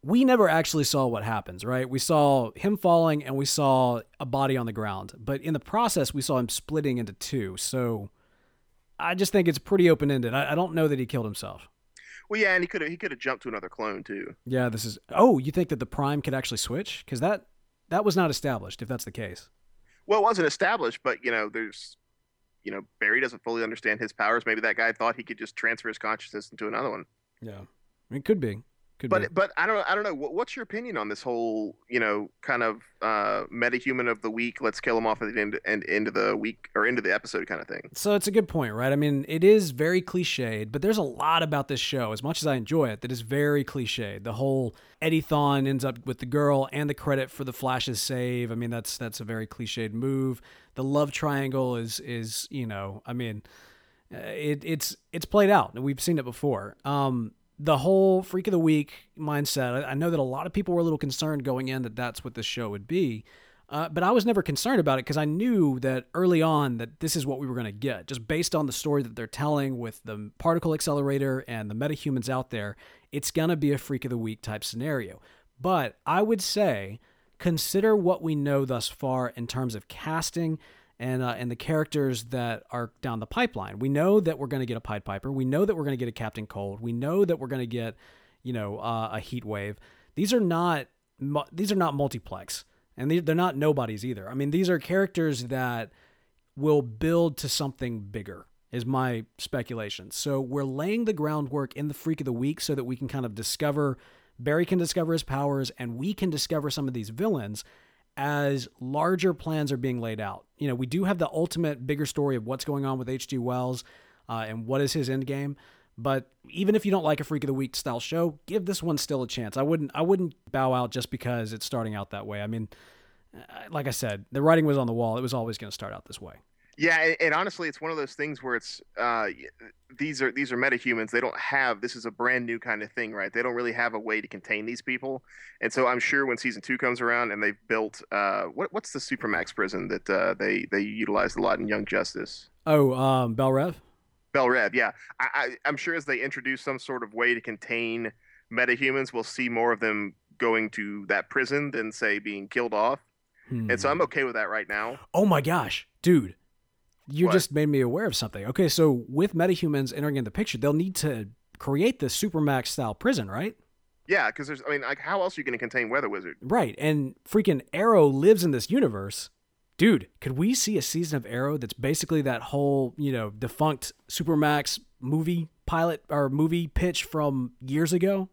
We never actually saw what happens, right? We saw him falling and we saw a body on the ground, but in the process, we saw him splitting into two. So I just think it's pretty open ended. I, I don't know that he killed himself. Well, yeah, and he could have he could have jumped to another clone too. Yeah, this is. Oh, you think that the Prime could actually switch? Because that that was not established. If that's the case. Well, it wasn't established, but you know, there's, you know, Barry doesn't fully understand his powers. Maybe that guy thought he could just transfer his consciousness into another one. Yeah, it could be. Could But be. but I don't I don't know. What- What's your opinion on this whole you know kind of uh, metahuman of the week? Let's kill him off at the end and end of the week or end of the episode kind of thing. So it's a good point, right? I mean, it is very cliched, but there's a lot about this show, as much as I enjoy it, that is very cliched. The whole Eddie Thawne ends up with the girl and the credit for the Flash's save. I mean, that's that's a very cliched move. The love triangle is is you know, I mean, uh, it it's it's played out, and we've seen it before. Um, the whole freak of the week mindset. I, know that a lot of people were a little concerned going in that that's what this show would be. Uh, but I was never concerned about it because I knew that early on that this is what we were going to get, just based on the story that they're telling with the particle accelerator and the metahumans out there. It's going to be a freak of the week type scenario. But I would say consider what we know thus far in terms of casting and uh, and the characters that are down the pipeline. We know that we're going to get a Pied Piper. We know that we're going to get a Captain Cold. We know that we're going to get, you know, uh, a Heat Wave. These are not these are not multiplex, and they're not nobodies either. I mean, these are characters that will build to something bigger. Is my speculation. So we're laying the groundwork in the Freak of the Week so that we can kind of discover. Barry can discover his powers, and we can discover some of these villains as larger plans are being laid out. You know, we do have the ultimate bigger story of what's going on with H.G. Wells uh, and what is his end game. But even if you don't like a Freak of the Week style show, give this one still a chance. I wouldn't I wouldn't bow out just because it's starting out that way. I mean, uh, like I said, the writing was on the wall. It was always going to start out this way. Yeah, and, and honestly, it's one of those things where it's uh, these are these are metahumans. They don't have this is a brand new kind of thing, right? They don't really have a way to contain these people, and so I'm sure when season two comes around and they've built uh, what what's the supermax prison that uh, they they utilized a lot in Young Justice. Oh, um, Belle Reve. Belle Reve, yeah. I, I, I'm sure as they introduce some sort of way to contain metahumans, we'll see more of them going to that prison than say being killed off. And so I'm okay with that right now. Oh my gosh, dude. You What? just made me aware of something. Okay, so with metahumans entering in the picture, they'll need to create this supermax style prison, right? Yeah, because there's. I mean, like, how else are you going to contain Weather Wizard? Right, and freaking Arrow lives in this universe. Dude, could we see a season of Arrow that's basically that whole, you know, defunct Supermax movie pilot or movie pitch from years ago?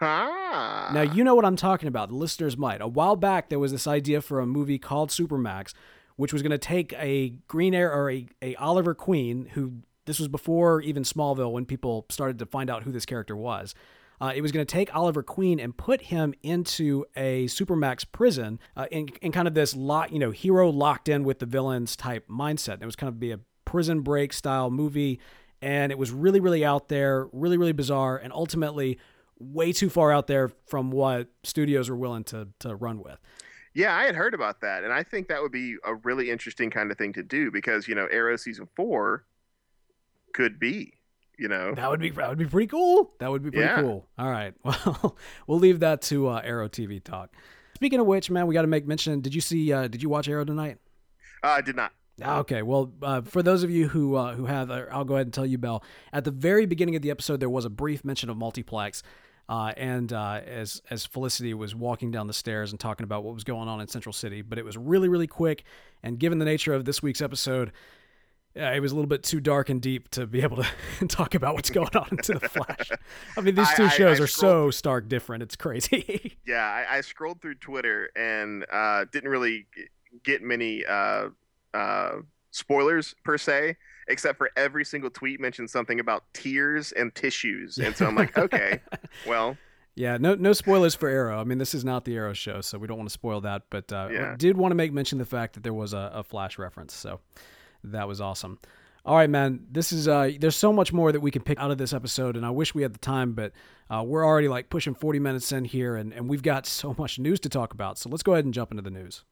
Ah. Now, you know what I'm talking about. The listeners might. A while back, there was this idea for a movie called Supermax, which was going to take a Green Arrow or a, a Oliver Queen, who this was before even Smallville when people started to find out who this character was. Uh, it was going to take Oliver Queen and put him into a supermax prison uh, in, in kind of this lock, you know, hero locked in with the villains type mindset. And it was kind of be a prison break style movie, and it was really, really out there, really, really bizarre, and ultimately way too far out there from what studios were willing to to run with. Yeah, I had heard about that, and I think that would be a really interesting kind of thing to do because you know Arrow season four could be, you know, That would be that would be pretty cool. That would be pretty Yeah. cool. All right, well, we'll leave that to uh, Arrow TV talk. Speaking of which, man, we got to make mention. Did you see? Uh, did you watch Arrow tonight? uh, I did not. Ah, Okay, well, uh, for those of you who uh, who have, uh, I'll go ahead and tell you, Bell. At the very beginning of the episode, there was a brief mention of multiplex, uh, and uh, as as Felicity was walking down the stairs and talking about what was going on in Central City, but it was really really quick. And given the nature of this week's episode, uh, it was a little bit too dark and deep to be able to talk about what's going on into the Flash. I mean, these two I- shows I are so stark different. It's crazy. Yeah, I, I scrolled through Twitter and uh, didn't really get many uh, uh, spoilers per se, except for every single tweet mentioned something about tears and tissues, and so I'm like, okay, well, Yeah, no no spoilers for Arrow. I mean, this is not the Arrow show, so we don't want to spoil that. But uh, Yeah. I did want to make mention the fact that there was a, a Flash reference, so that was awesome. All right, man. This is uh, there's so much more that we can pick out of this episode, and I wish we had the time, but uh, we're already like pushing 40 minutes in here, and, and we've got so much news to talk about. So let's go ahead and jump into the news.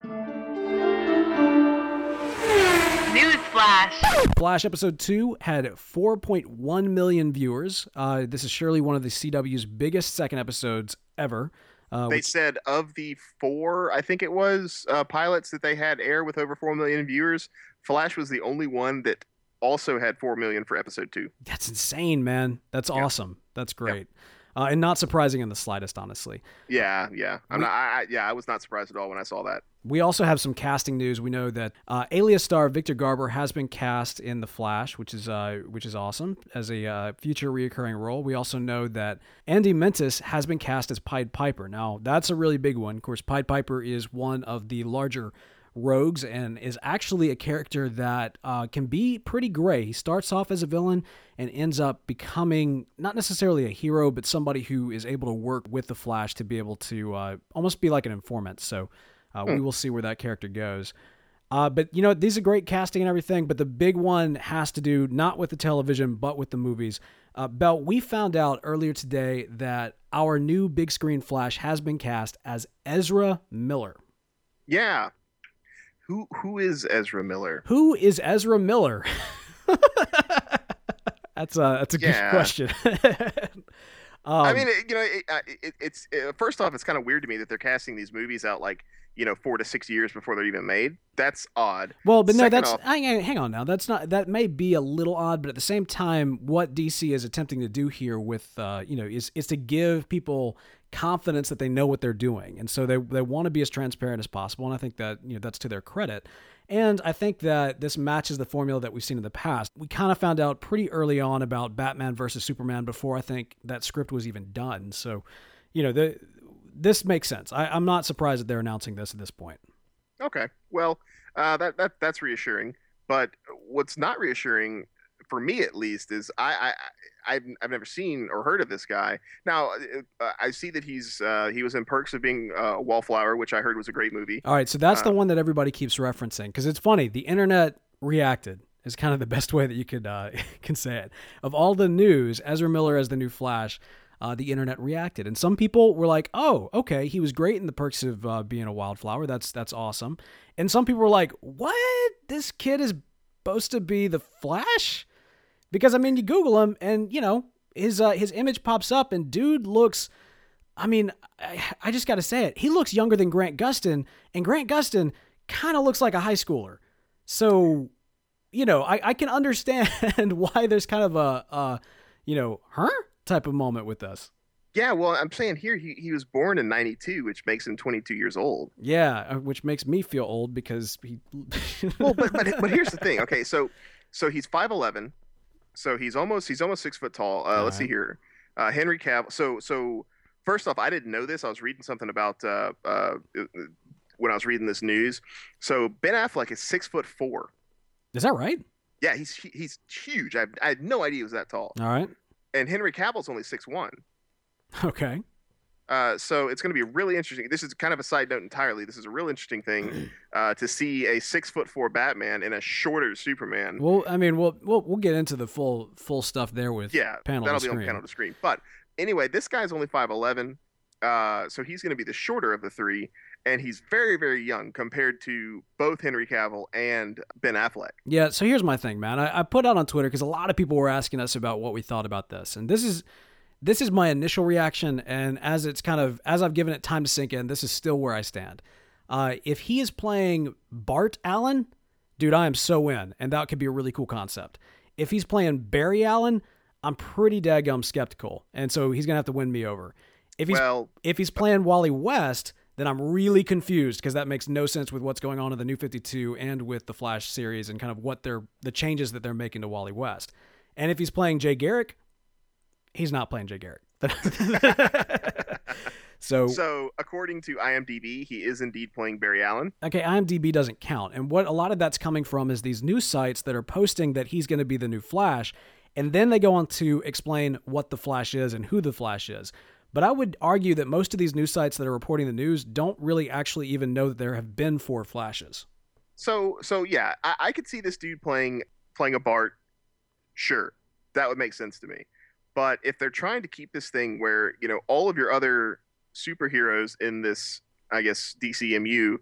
Flash. Flash episode two had 4.1 million viewers. Uh, this is surely one of the CW's biggest second episodes ever. Uh, they which- said of the four, I think it was uh, pilots that they had air with over four million viewers, Flash was the only one that also had four million for episode two. That's insane, man. That's awesome. That's great. Uh, and not surprising in the slightest, honestly. Yeah, yeah, I'm We- not. I, I, yeah, I was not surprised at all when I saw that. We also have some casting news. We know that uh, Alias star Victor Garber has been cast in The Flash, which is uh, which is awesome as a uh, future reoccurring role. We also know that Andy Mientus has been cast as Pied Piper. Now that's a really big one. Of course, Pied Piper is one of the larger rogues and is actually a character that uh, can be pretty gray. He starts off as a villain and ends up becoming not necessarily a hero, but somebody who is able to work with the Flash to be able to uh, almost be like an informant. So uh, we will see where that character goes. Uh, but you know, these are great casting and everything. But the big one has to do not with the television, but with the movies. Uh, Bell, we found out earlier today that our new big screen Flash has been cast as Ezra Miller. Yeah. Who who is Ezra Miller? Who is Ezra Miller? that's a that's a good question. um, I mean, it, you know, it, it, it's uh, first off, it's kind of weird to me that they're casting these movies out like you know four to six years before they're even made. That's odd. Well, but no, that's off- hang on now. That's not that may be a little odd, but at the same time, what DC is attempting to do here with uh, you know is is to give people confidence that they know what they're doing, and so they they want to be as transparent as possible, and I think that you know that's to their credit. And I think that this matches the formula that we've seen in the past. We kind of found out pretty early on about Batman versus Superman before I think that script was even done. So, you know, the this makes sense. I, I'm not surprised that they're announcing this at this point. Okay, well, uh, that that that's reassuring. But what's not reassuring for me, at least, is I, I I've I've never seen or heard of this guy. Now uh, I see that he's uh, he was in Perks of Being uh, a Wallflower, which I heard was a great movie. All right, so that's the Uh, one that everybody keeps referencing because it's funny. The internet reacted is kind of the best way that you could uh, can say it. Of all the news, Ezra Miller as the new Flash, uh, the internet reacted, and some people were like, "Oh, okay, he was great in the perks of uh, being a wildflower. That's that's awesome." And some people were like, "What? This kid is supposed to be the Flash?" Because I mean, you Google him, and you know his uh, his image pops up, and dude looks. I mean, I, I just got to say it. He looks younger than Grant Gustin, and Grant Gustin kind of looks like a high schooler. So, you know, I, I can understand why there's kind of a, a, you know, huh? Type of moment with us. Yeah, well, I'm saying here he, he was born in 92, which makes him 22 years old. Yeah, uh, which makes me feel old because he. Well, but, but but here's the thing. Okay, so so he's 5'11, so he's almost he's almost six foot tall. Uh, let's see here, uh, Henry Cavill. So so first off, I didn't know this. I was reading something about uh, uh, when I was reading this news. So Ben Affleck is six foot four. Is that right? Yeah, he's he's huge. I, I had no idea he was that tall. All right. And Henry Cavill's only six one. Okay. Uh, so it's going to be really interesting. This is kind of a side note entirely. This is a real interesting thing uh, to see a six foot four Batman and a shorter Superman. Well, I mean, we'll we'll we'll get into the full full stuff there with yeah, panel that'll be on screen. panel to screen. But anyway, this guy's only five eleven, uh, so he's going to be the shorter of the three, and he's very very young compared to both Henry Cavill and Ben Affleck. Yeah, so here's my thing, man. I, I put out on Twitter because a lot of people were asking us about what we thought about this, and this is this is my initial reaction. And as it's kind of as I've given it time to sink in, this is still where I stand. Uh, if he is playing Bart Allen, dude, I am so in, and that could be a really cool concept. If he's playing Barry Allen, I'm pretty daggum skeptical, and so he's gonna have to win me over. If he's Well, if he's playing Wally West, then I'm really confused because that makes no sense with what's going on in the New 52 and with the Flash series and kind of what they're the changes that they're making to Wally West. And if he's playing Jay Garrick, he's not playing Jay Garrick. so, so according to IMDb, he is indeed playing Barry Allen. okay, IMDb doesn't count. And what a lot of that's coming from is these news sites that are posting that he's going to be the new Flash. And then they go on to explain what the Flash is and who the Flash is. But I would argue that most of these news sites that are reporting the news don't really actually even know that there have been four Flashes. So so yeah, I, I could see this dude playing playing a Bart. Sure, that would make sense to me. But if they're trying to keep this thing where you know all of your other superheroes in this, I guess DCMU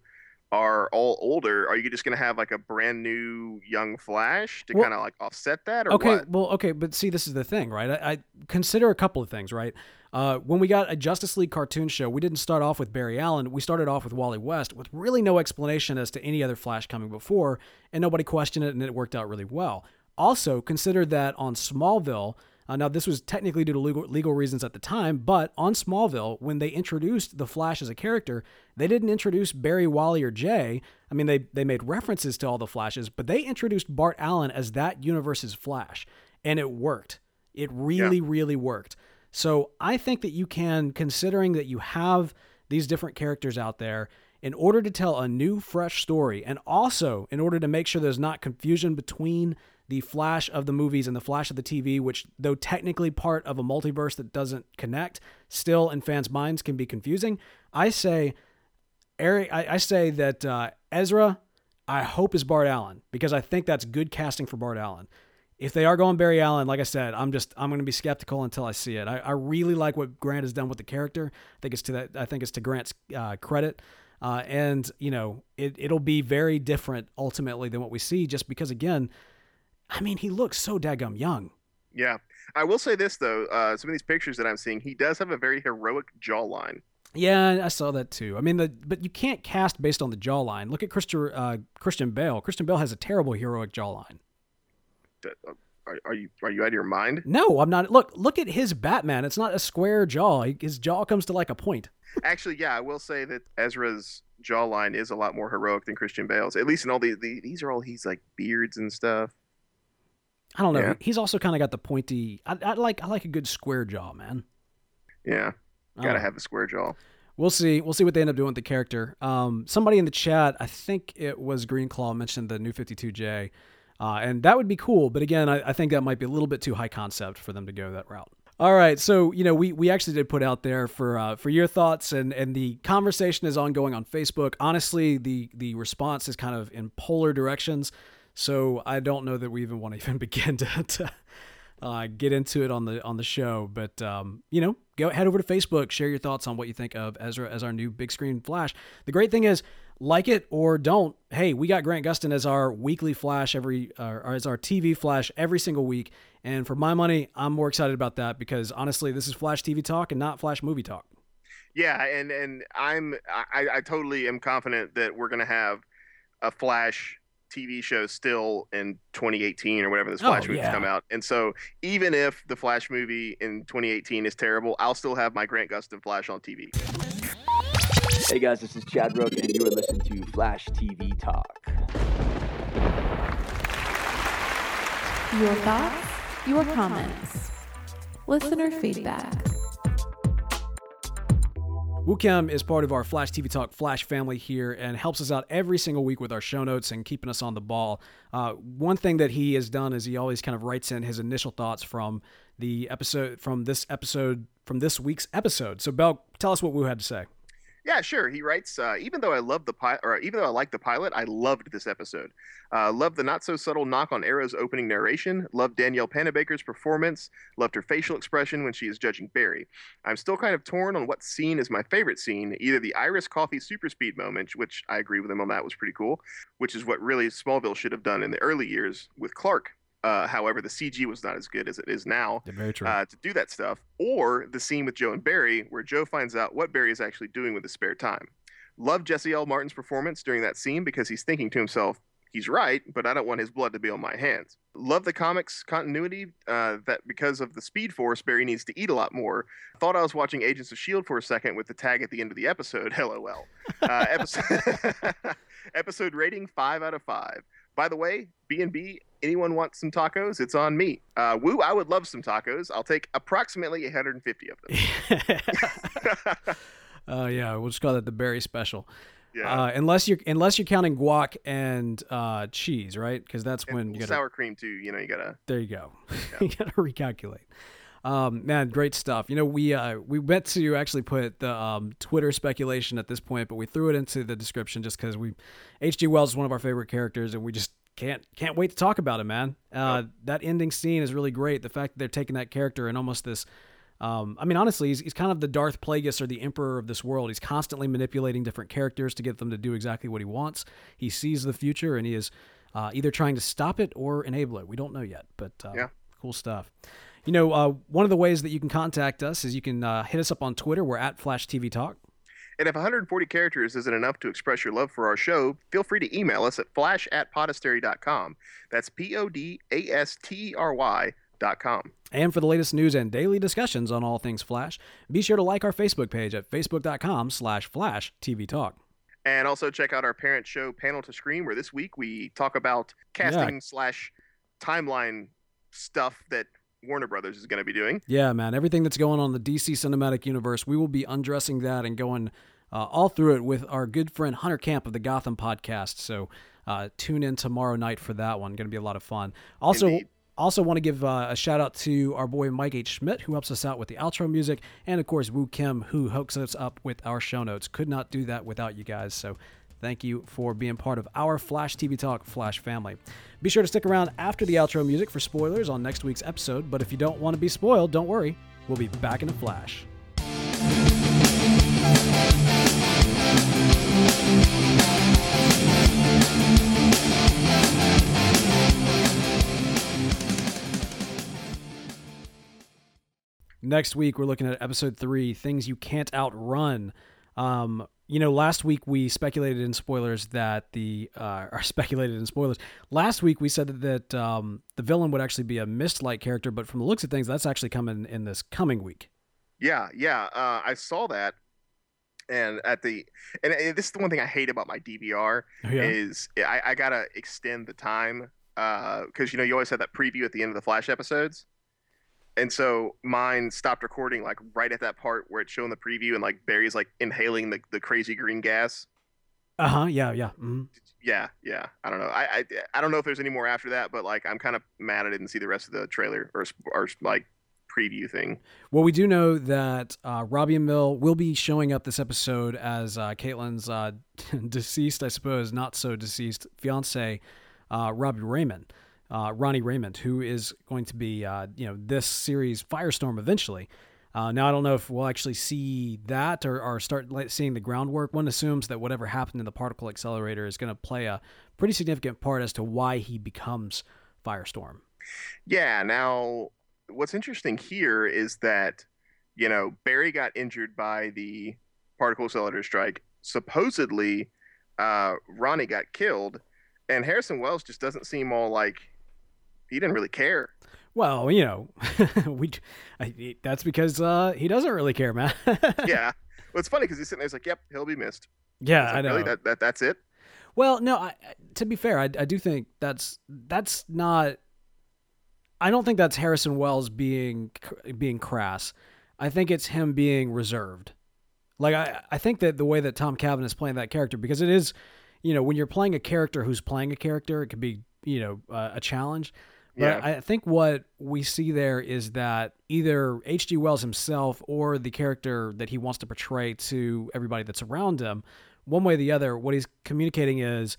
are all older, are you just going to have like a brand new young Flash to Well- kind of like offset that, or okay, what? well, okay, but see, this is the thing, right? I, I consider a couple of things, right? Uh, when we got a Justice League cartoon show, we didn't start off with Barry Allen. We started off with Wally West, with really no explanation as to any other Flash coming before, and nobody questioned it, and it worked out really well. Also, consider that on Smallville. Uh, now, this was technically due to legal, legal reasons at the time, but on Smallville, when they introduced the Flash as a character, they didn't introduce Barry, Wally, or Jay. I mean, they they made references to all the Flashes, but they introduced Bart Allen as that universe's Flash, and it worked. It really, really worked. So I think that you can, considering that you have these different characters out there, in order to tell a new, fresh story, and also in order to make sure there's not confusion between the Flash of the movies and the Flash of the TV, which, though technically part of a multiverse that doesn't connect, still in fans' minds can be confusing. I say, Eric, I, I say that uh, Ezra, I hope is Bart Allen because I think that's good casting for Bart Allen. If they are going Barry Allen, like I said, I'm just I'm going to be skeptical until I see it. I, I really like what Grant has done with the character. I think it's to that. I think it's to Grant's uh, credit. Uh, and you know it, it'll be very different ultimately than what we see just because again i mean he looks so daggum young Yeah, I will say this though. Uh, some of these pictures that I'm seeing, he does have a very heroic jawline. yeah i saw that too i mean the but you can't cast based on the jawline look at christian uh, christian bale christian bale has a terrible heroic jawline Are, are you are you out of your mind? no i'm not look look at his batman it's not a square jaw his jaw comes to like a point Actually, yeah, I will say that Ezra's jawline is a lot more heroic than Christian Bale's. At least in all the, the these are all he's like beards and stuff. i don't know Yeah. he's also kind of got the pointy I, I like i like a good square jaw man Yeah, gotta have the square jaw. We'll see. We'll see what they end up doing with the character. Um, somebody in the chat, I think it was Green Claw, mentioned the new 52J, uh, and that would be cool. But again, I, I think that might be a little bit too high concept for them to go that route. All right, so you know we we actually did put out there for uh, for your thoughts, and and the conversation is ongoing on Facebook. Honestly, the the response is kind of in polar directions, so I don't know that we even want to even begin to. to uh, get into it on the on the show. But um, you know, go head over to Facebook, share your thoughts on what you think of Ezra as our new big screen Flash. The great thing is, like it or don't. Hey, we got Grant Gustin as our weekly Flash every, uh, or as our TV Flash every single week. And for my money, I'm more excited about that because honestly, this is Flash TV talk and not Flash movie talk. Yeah, and and I'm I, I totally am confident that we're gonna have a Flash TV show still in 2018 or whatever this Oh, Flash movie's yeah. come out. And so even if the Flash movie in 2018 is terrible, I'll still have my Grant Gustin Flash on TV. Hey guys, this is Chad Rook, and you are listening to Flash TV Talk. Your thoughts, your comments, listener feedback. Woo Kim is part of our Flash TV Talk Flash family here and helps us out every single week with our show notes and keeping us on the ball. Uh, one thing that he has done is he always kind of writes in his initial thoughts from the episode, from this episode, from this week's episode. So, Bell, tell us what Woo had to say. Yeah, sure. He writes, uh, even though I love the pilot, or even though I like the pilot, I loved this episode. Uh, loved the not so subtle knock on Arrow's opening narration. Loved Danielle Panabaker's performance. Loved her facial expression when she is judging Barry. I'm still kind of torn on what scene is my favorite scene. Either the Iris Coffee super speed moment, which I agree with him on that was pretty cool, which is what really Smallville should have done in the early years with Clark. Uh, however, the CG was not as good as it is now very true. uh, to do that stuff, or the scene with Joe and Barry, where Joe finds out what Barry is actually doing with his spare time. Love Jesse L. Martin's performance during that scene because he's thinking to himself, he's right, but I don't want his blood to be on my hands. Love the comics continuity uh, that because of the Speed Force, Barry needs to eat a lot more. Thought I was watching Agents of S.H.I.E.L.D. for a second with the tag at the end of the episode, lol. Uh, episode, episode rating 5 out of 5. By the way, B&B, anyone wants some tacos? It's on me. Uh, woo, I would love some tacos. I'll take approximately 150 of them. uh, yeah, we'll just call that the berry special. yeah. Uh, unless you're unless you're counting guac and uh, cheese, right? Because that's and when you got sour cream too. You know, you gotta. There you go. you got to recalculate. Um, man, great stuff. You know, we uh, we meant to actually put the um, Twitter speculation at this point, but we threw it into the description just because we H.G. Wells is one of our favorite characters, and we just can't can't wait to talk about it, man. Uh, That ending scene is really great. The fact that they're taking that character and almost this. Um, I mean, honestly, he's, he's kind of the Darth Plagueis or the Emperor of this world. He's constantly manipulating different characters to get them to do exactly what he wants. He sees the future and he is uh, either trying to stop it or enable it. We don't know yet, but uh, Yeah. cool stuff. You know, uh, one of the ways that you can contact us is you can uh, hit us up on Twitter. We're at Flash TV Talk. And if 140 characters isn't enough to express your love for our show, feel free to email us at flash at podastery.com. That's P O D A S T E R Y dot com. And for the latest news and daily discussions on all things Flash, be sure to like our Facebook page at facebook.com slash Flash TV Talk. And also check out our parent show, Panel to Screen, where this week we talk about casting slash timeline stuff that Warner Brothers is going to be doing. Yeah, man. Everything that's going on in the DC Cinematic Universe, we will be undressing that and going uh, all through it with our good friend Hunter Camp of the Gotham podcast. So uh, tune in tomorrow night for that one. Going to be a lot of fun. Also, Indeed. also want to give uh, a shout out to our boy Mike H. Schmidt, who helps us out with the outro music, and of course Woo Kim, who hooks us up with our show notes. Could not do that without you guys. So. Thank you for being part of our Flash TV Talk Flash family. Be sure to stick around after the outro music for spoilers on next week's episode, but if you don't want to be spoiled, don't worry. We'll be back in a flash. Next week, we're looking at episode three Things You Can't Outrun. Um, you know, last week we speculated in spoilers that the, uh, or speculated in spoilers. Last week we said that, that um, the villain would actually be a mist like character, but from the looks of things, that's actually coming in this coming week. Yeah, yeah. Uh, I saw that. And at the, and uh, this is the one thing I hate about my DVR Yeah. is I, I gotta extend the time because you know you always have that preview at the end of the Flash episodes, and so mine stopped recording like right at that part where it's showing the preview and like Barry's like inhaling the, the crazy green gas. Uh huh. Yeah. Yeah. hmm Yeah, yeah. I don't know. I, I I don't know if there's any more after that, but like I'm kind of mad I didn't see the rest of the trailer or or like preview thing. Well, we do know that uh, Robbie Amell will be showing up this episode as uh, Caitlin's uh, deceased, I suppose, not so deceased fiance, uh, Robbie Raymond, uh, Ronnie Raymond, who is going to be, uh, you know, this series Firestorm eventually. Uh, now, I don't know if we'll actually see that or, or start seeing the groundwork. One assumes that whatever happened in the particle accelerator is going to play a pretty significant part as to why he becomes Firestorm. Yeah. Now, what's interesting here is that you know Barry got injured by the particle accelerator strike. Supposedly, uh, Ronnie got killed, and Harrison Wells just doesn't seem all like he didn't really care. Well, you know, we I, that's because uh, he doesn't really care, man. yeah. Well, it's funny because he's sitting there. He's like, "Yep, he'll be missed." yeah, It's I know. Really? That, that that's it? Well, no. I, to be fair, I, I do think that's that's not. I don't think that's Harrison Wells being being crass. I think it's him being reserved. Like I, I think that the way that Tom Cavanagh is playing that character, because it is, you know, when you're playing a character who's playing a character, it could be, you know, uh, a challenge. But Yeah. I think what we see there is that either H.G. Wells himself or the character that he wants to portray to everybody that's around him, one way or the other, what he's communicating is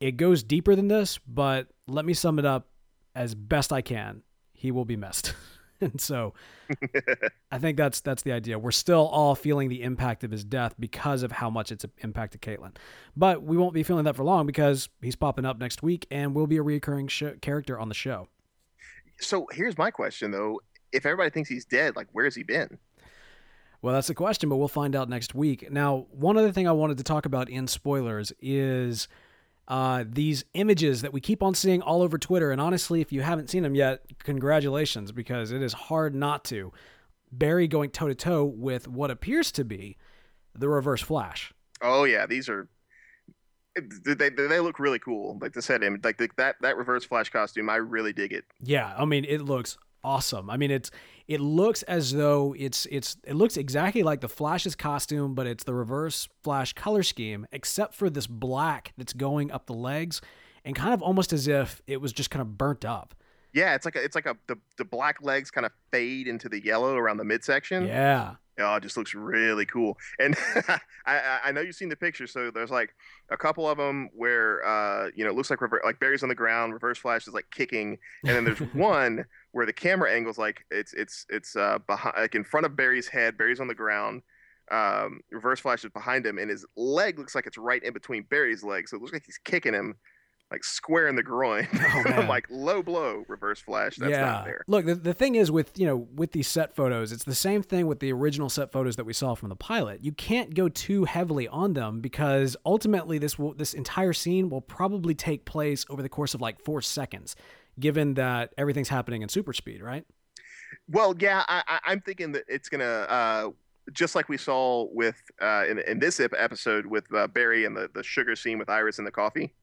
it goes deeper than this, but let me sum it up as best I can. He will be missed. and so I think that's that's the idea. We're still all feeling the impact of his death because of how much it's impacted Caitlin. But we won't be feeling that for long because he's popping up next week and will be a recurring sh- character on the show. So here's my question though: If everybody thinks he's dead, like where's he been? Well, that's the question, but we'll find out next week. Now, one other thing I wanted to talk about in spoilers is uh, these images that we keep on seeing all over Twitter. And honestly, if you haven't seen them yet, congratulations, because it is hard not to. Barry going toe to toe with what appears to be the Reverse Flash. Oh yeah, these are. They, they, look really cool. Like the set image, like the, that that reverse flash costume, I really dig it. Yeah, I mean, it looks awesome. I mean, it's it looks as though it's it's it looks exactly like the Flash's costume, but it's the reverse Flash color scheme, except for this black that's going up the legs, and kind of almost as if it was just kind of burnt up. Yeah, it's like a, it's like a the, the black legs kind of fade into the yellow around the midsection. Yeah, Oh, it just looks really cool. And I, I- know you've seen the picture. So there's like a couple of them where, uh, you know, it looks like rever- like Barry's on the ground, Reverse Flash is like kicking, and then there's one where the camera angle's like it's it's it's uh behind like in front of Barry's head. Barry's on the ground. Um, Reverse Flash is behind him, and his leg looks like it's right in between Barry's legs. So it looks like he's kicking him like square in the groin. Oh. I'm like low blow, Reverse Flash. That's yeah. not there. Look, the, the thing is with you know with these set photos, it's the same thing with the original set photos that we saw from the pilot. You can't go too heavily on them because ultimately this will this entire scene will probably take place over the course of like four seconds, given that everything's happening in super speed, right? Well, yeah, I, I, I'm thinking that it's gonna uh, just like we saw with uh, in, in this episode with uh, Barry and the, the sugar scene with Iris and the coffee.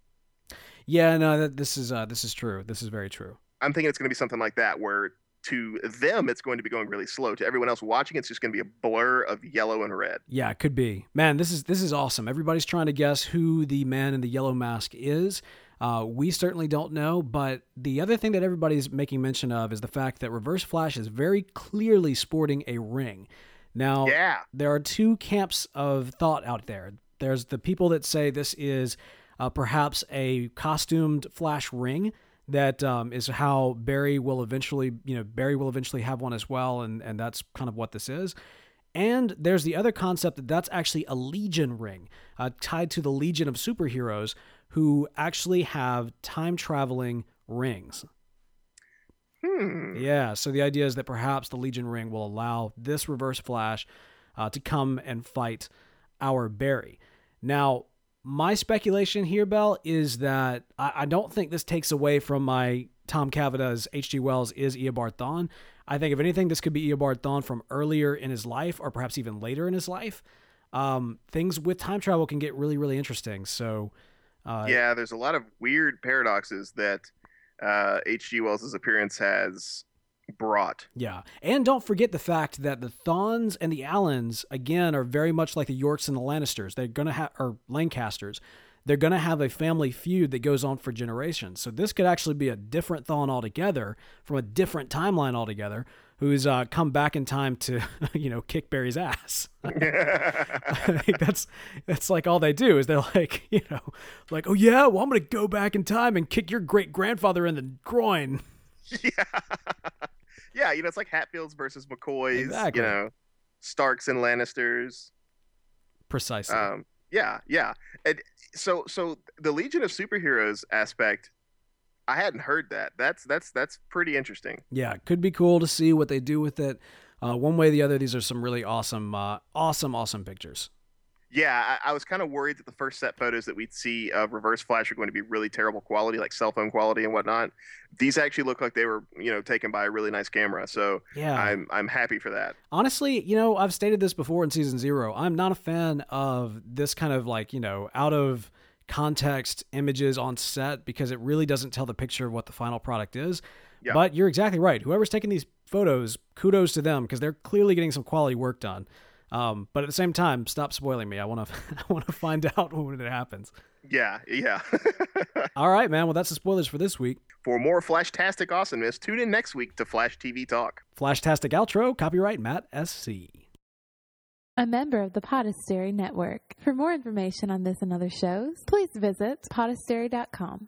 Yeah, no, that, this is uh, this is true. This is very true. I'm thinking it's gonna be something like that, where to them it's going to be going really slow. To everyone else watching, it's just gonna be a blur of yellow and red. Yeah, it could be. Man, this is this is awesome. Everybody's trying to guess who the man in the yellow mask is. Uh, we certainly don't know, but the other thing that everybody's making mention of is the fact that Reverse Flash is very clearly sporting a ring. Now, Yeah, there are two camps of thought out there. There's the people that say this is uh, perhaps a costumed Flash ring that um, is how Barry will eventually, you know, Barry will eventually have one as well, and and that's kind of what this is. And there's the other concept that that's actually a Legion ring uh, tied to the Legion of superheroes who actually have time traveling rings. hmm. Yeah, so the idea is that perhaps the Legion ring will allow this Reverse Flash uh, to come and fight our Barry. Now, my speculation here, Bell, is that I, I don't think this takes away from my Tom Cavanagh's H.G. Wells is Eobard Thawne. I think if anything, this could be Eobard Thawne from earlier in his life, or perhaps even later in his life. Um, things with time travel can get really, really interesting. So, uh, yeah, there's a lot of weird paradoxes that uh, H.G. Wells' appearance has brought. Yeah. And don't forget the fact that the Thawnes and the Allens, again, are very much like the Yorks and the Lannisters. They're going to have, or Lancasters, they're going to have a family feud that goes on for generations. So this could actually be a different Thawne altogether from a different timeline altogether who's uh, come back in time to, you know, kick Barry's ass. I think that's that's like all they do is they're like, you know, like, oh yeah, well I'm gonna go back in time and kick your great grandfather in the groin. yeah, yeah. You know, it's like Hatfields versus McCoys. Exactly. You know, Starks and Lannisters. Precisely. Um, yeah, yeah. And so, so the Legion of Superheroes aspect, I hadn't heard that. That's that's that's pretty interesting. yeah, it could be cool to see what they do with it. Uh, one way or the other, these are some really awesome, uh, awesome, awesome pictures. Yeah, I, I was kind of worried that the first set photos that we'd see of Reverse Flash are going to be really terrible quality, like cell phone quality and whatnot. These actually look like they were, you know, taken by a really nice camera. So Yeah. I'm I'm happy for that. Honestly, you know, I've stated this before in season zero. I'm not a fan of this kind of like, you know, out of context images on set because it really doesn't tell the picture of what the final product is. Yeah. But you're exactly right. Whoever's taking these photos, kudos to them because they're clearly getting some quality work done. Um, but at the same time, stop spoiling me. I want to, I want to find out when it happens. Yeah, yeah. All right, man. Well, that's the spoilers for this week. for more Flashtastic awesomeness, tune in next week to Flash TV Talk. Flashtastic outro, copyright Matt SC. A member of the Podastery Network. For more information on this and other shows, please visit podastery.com.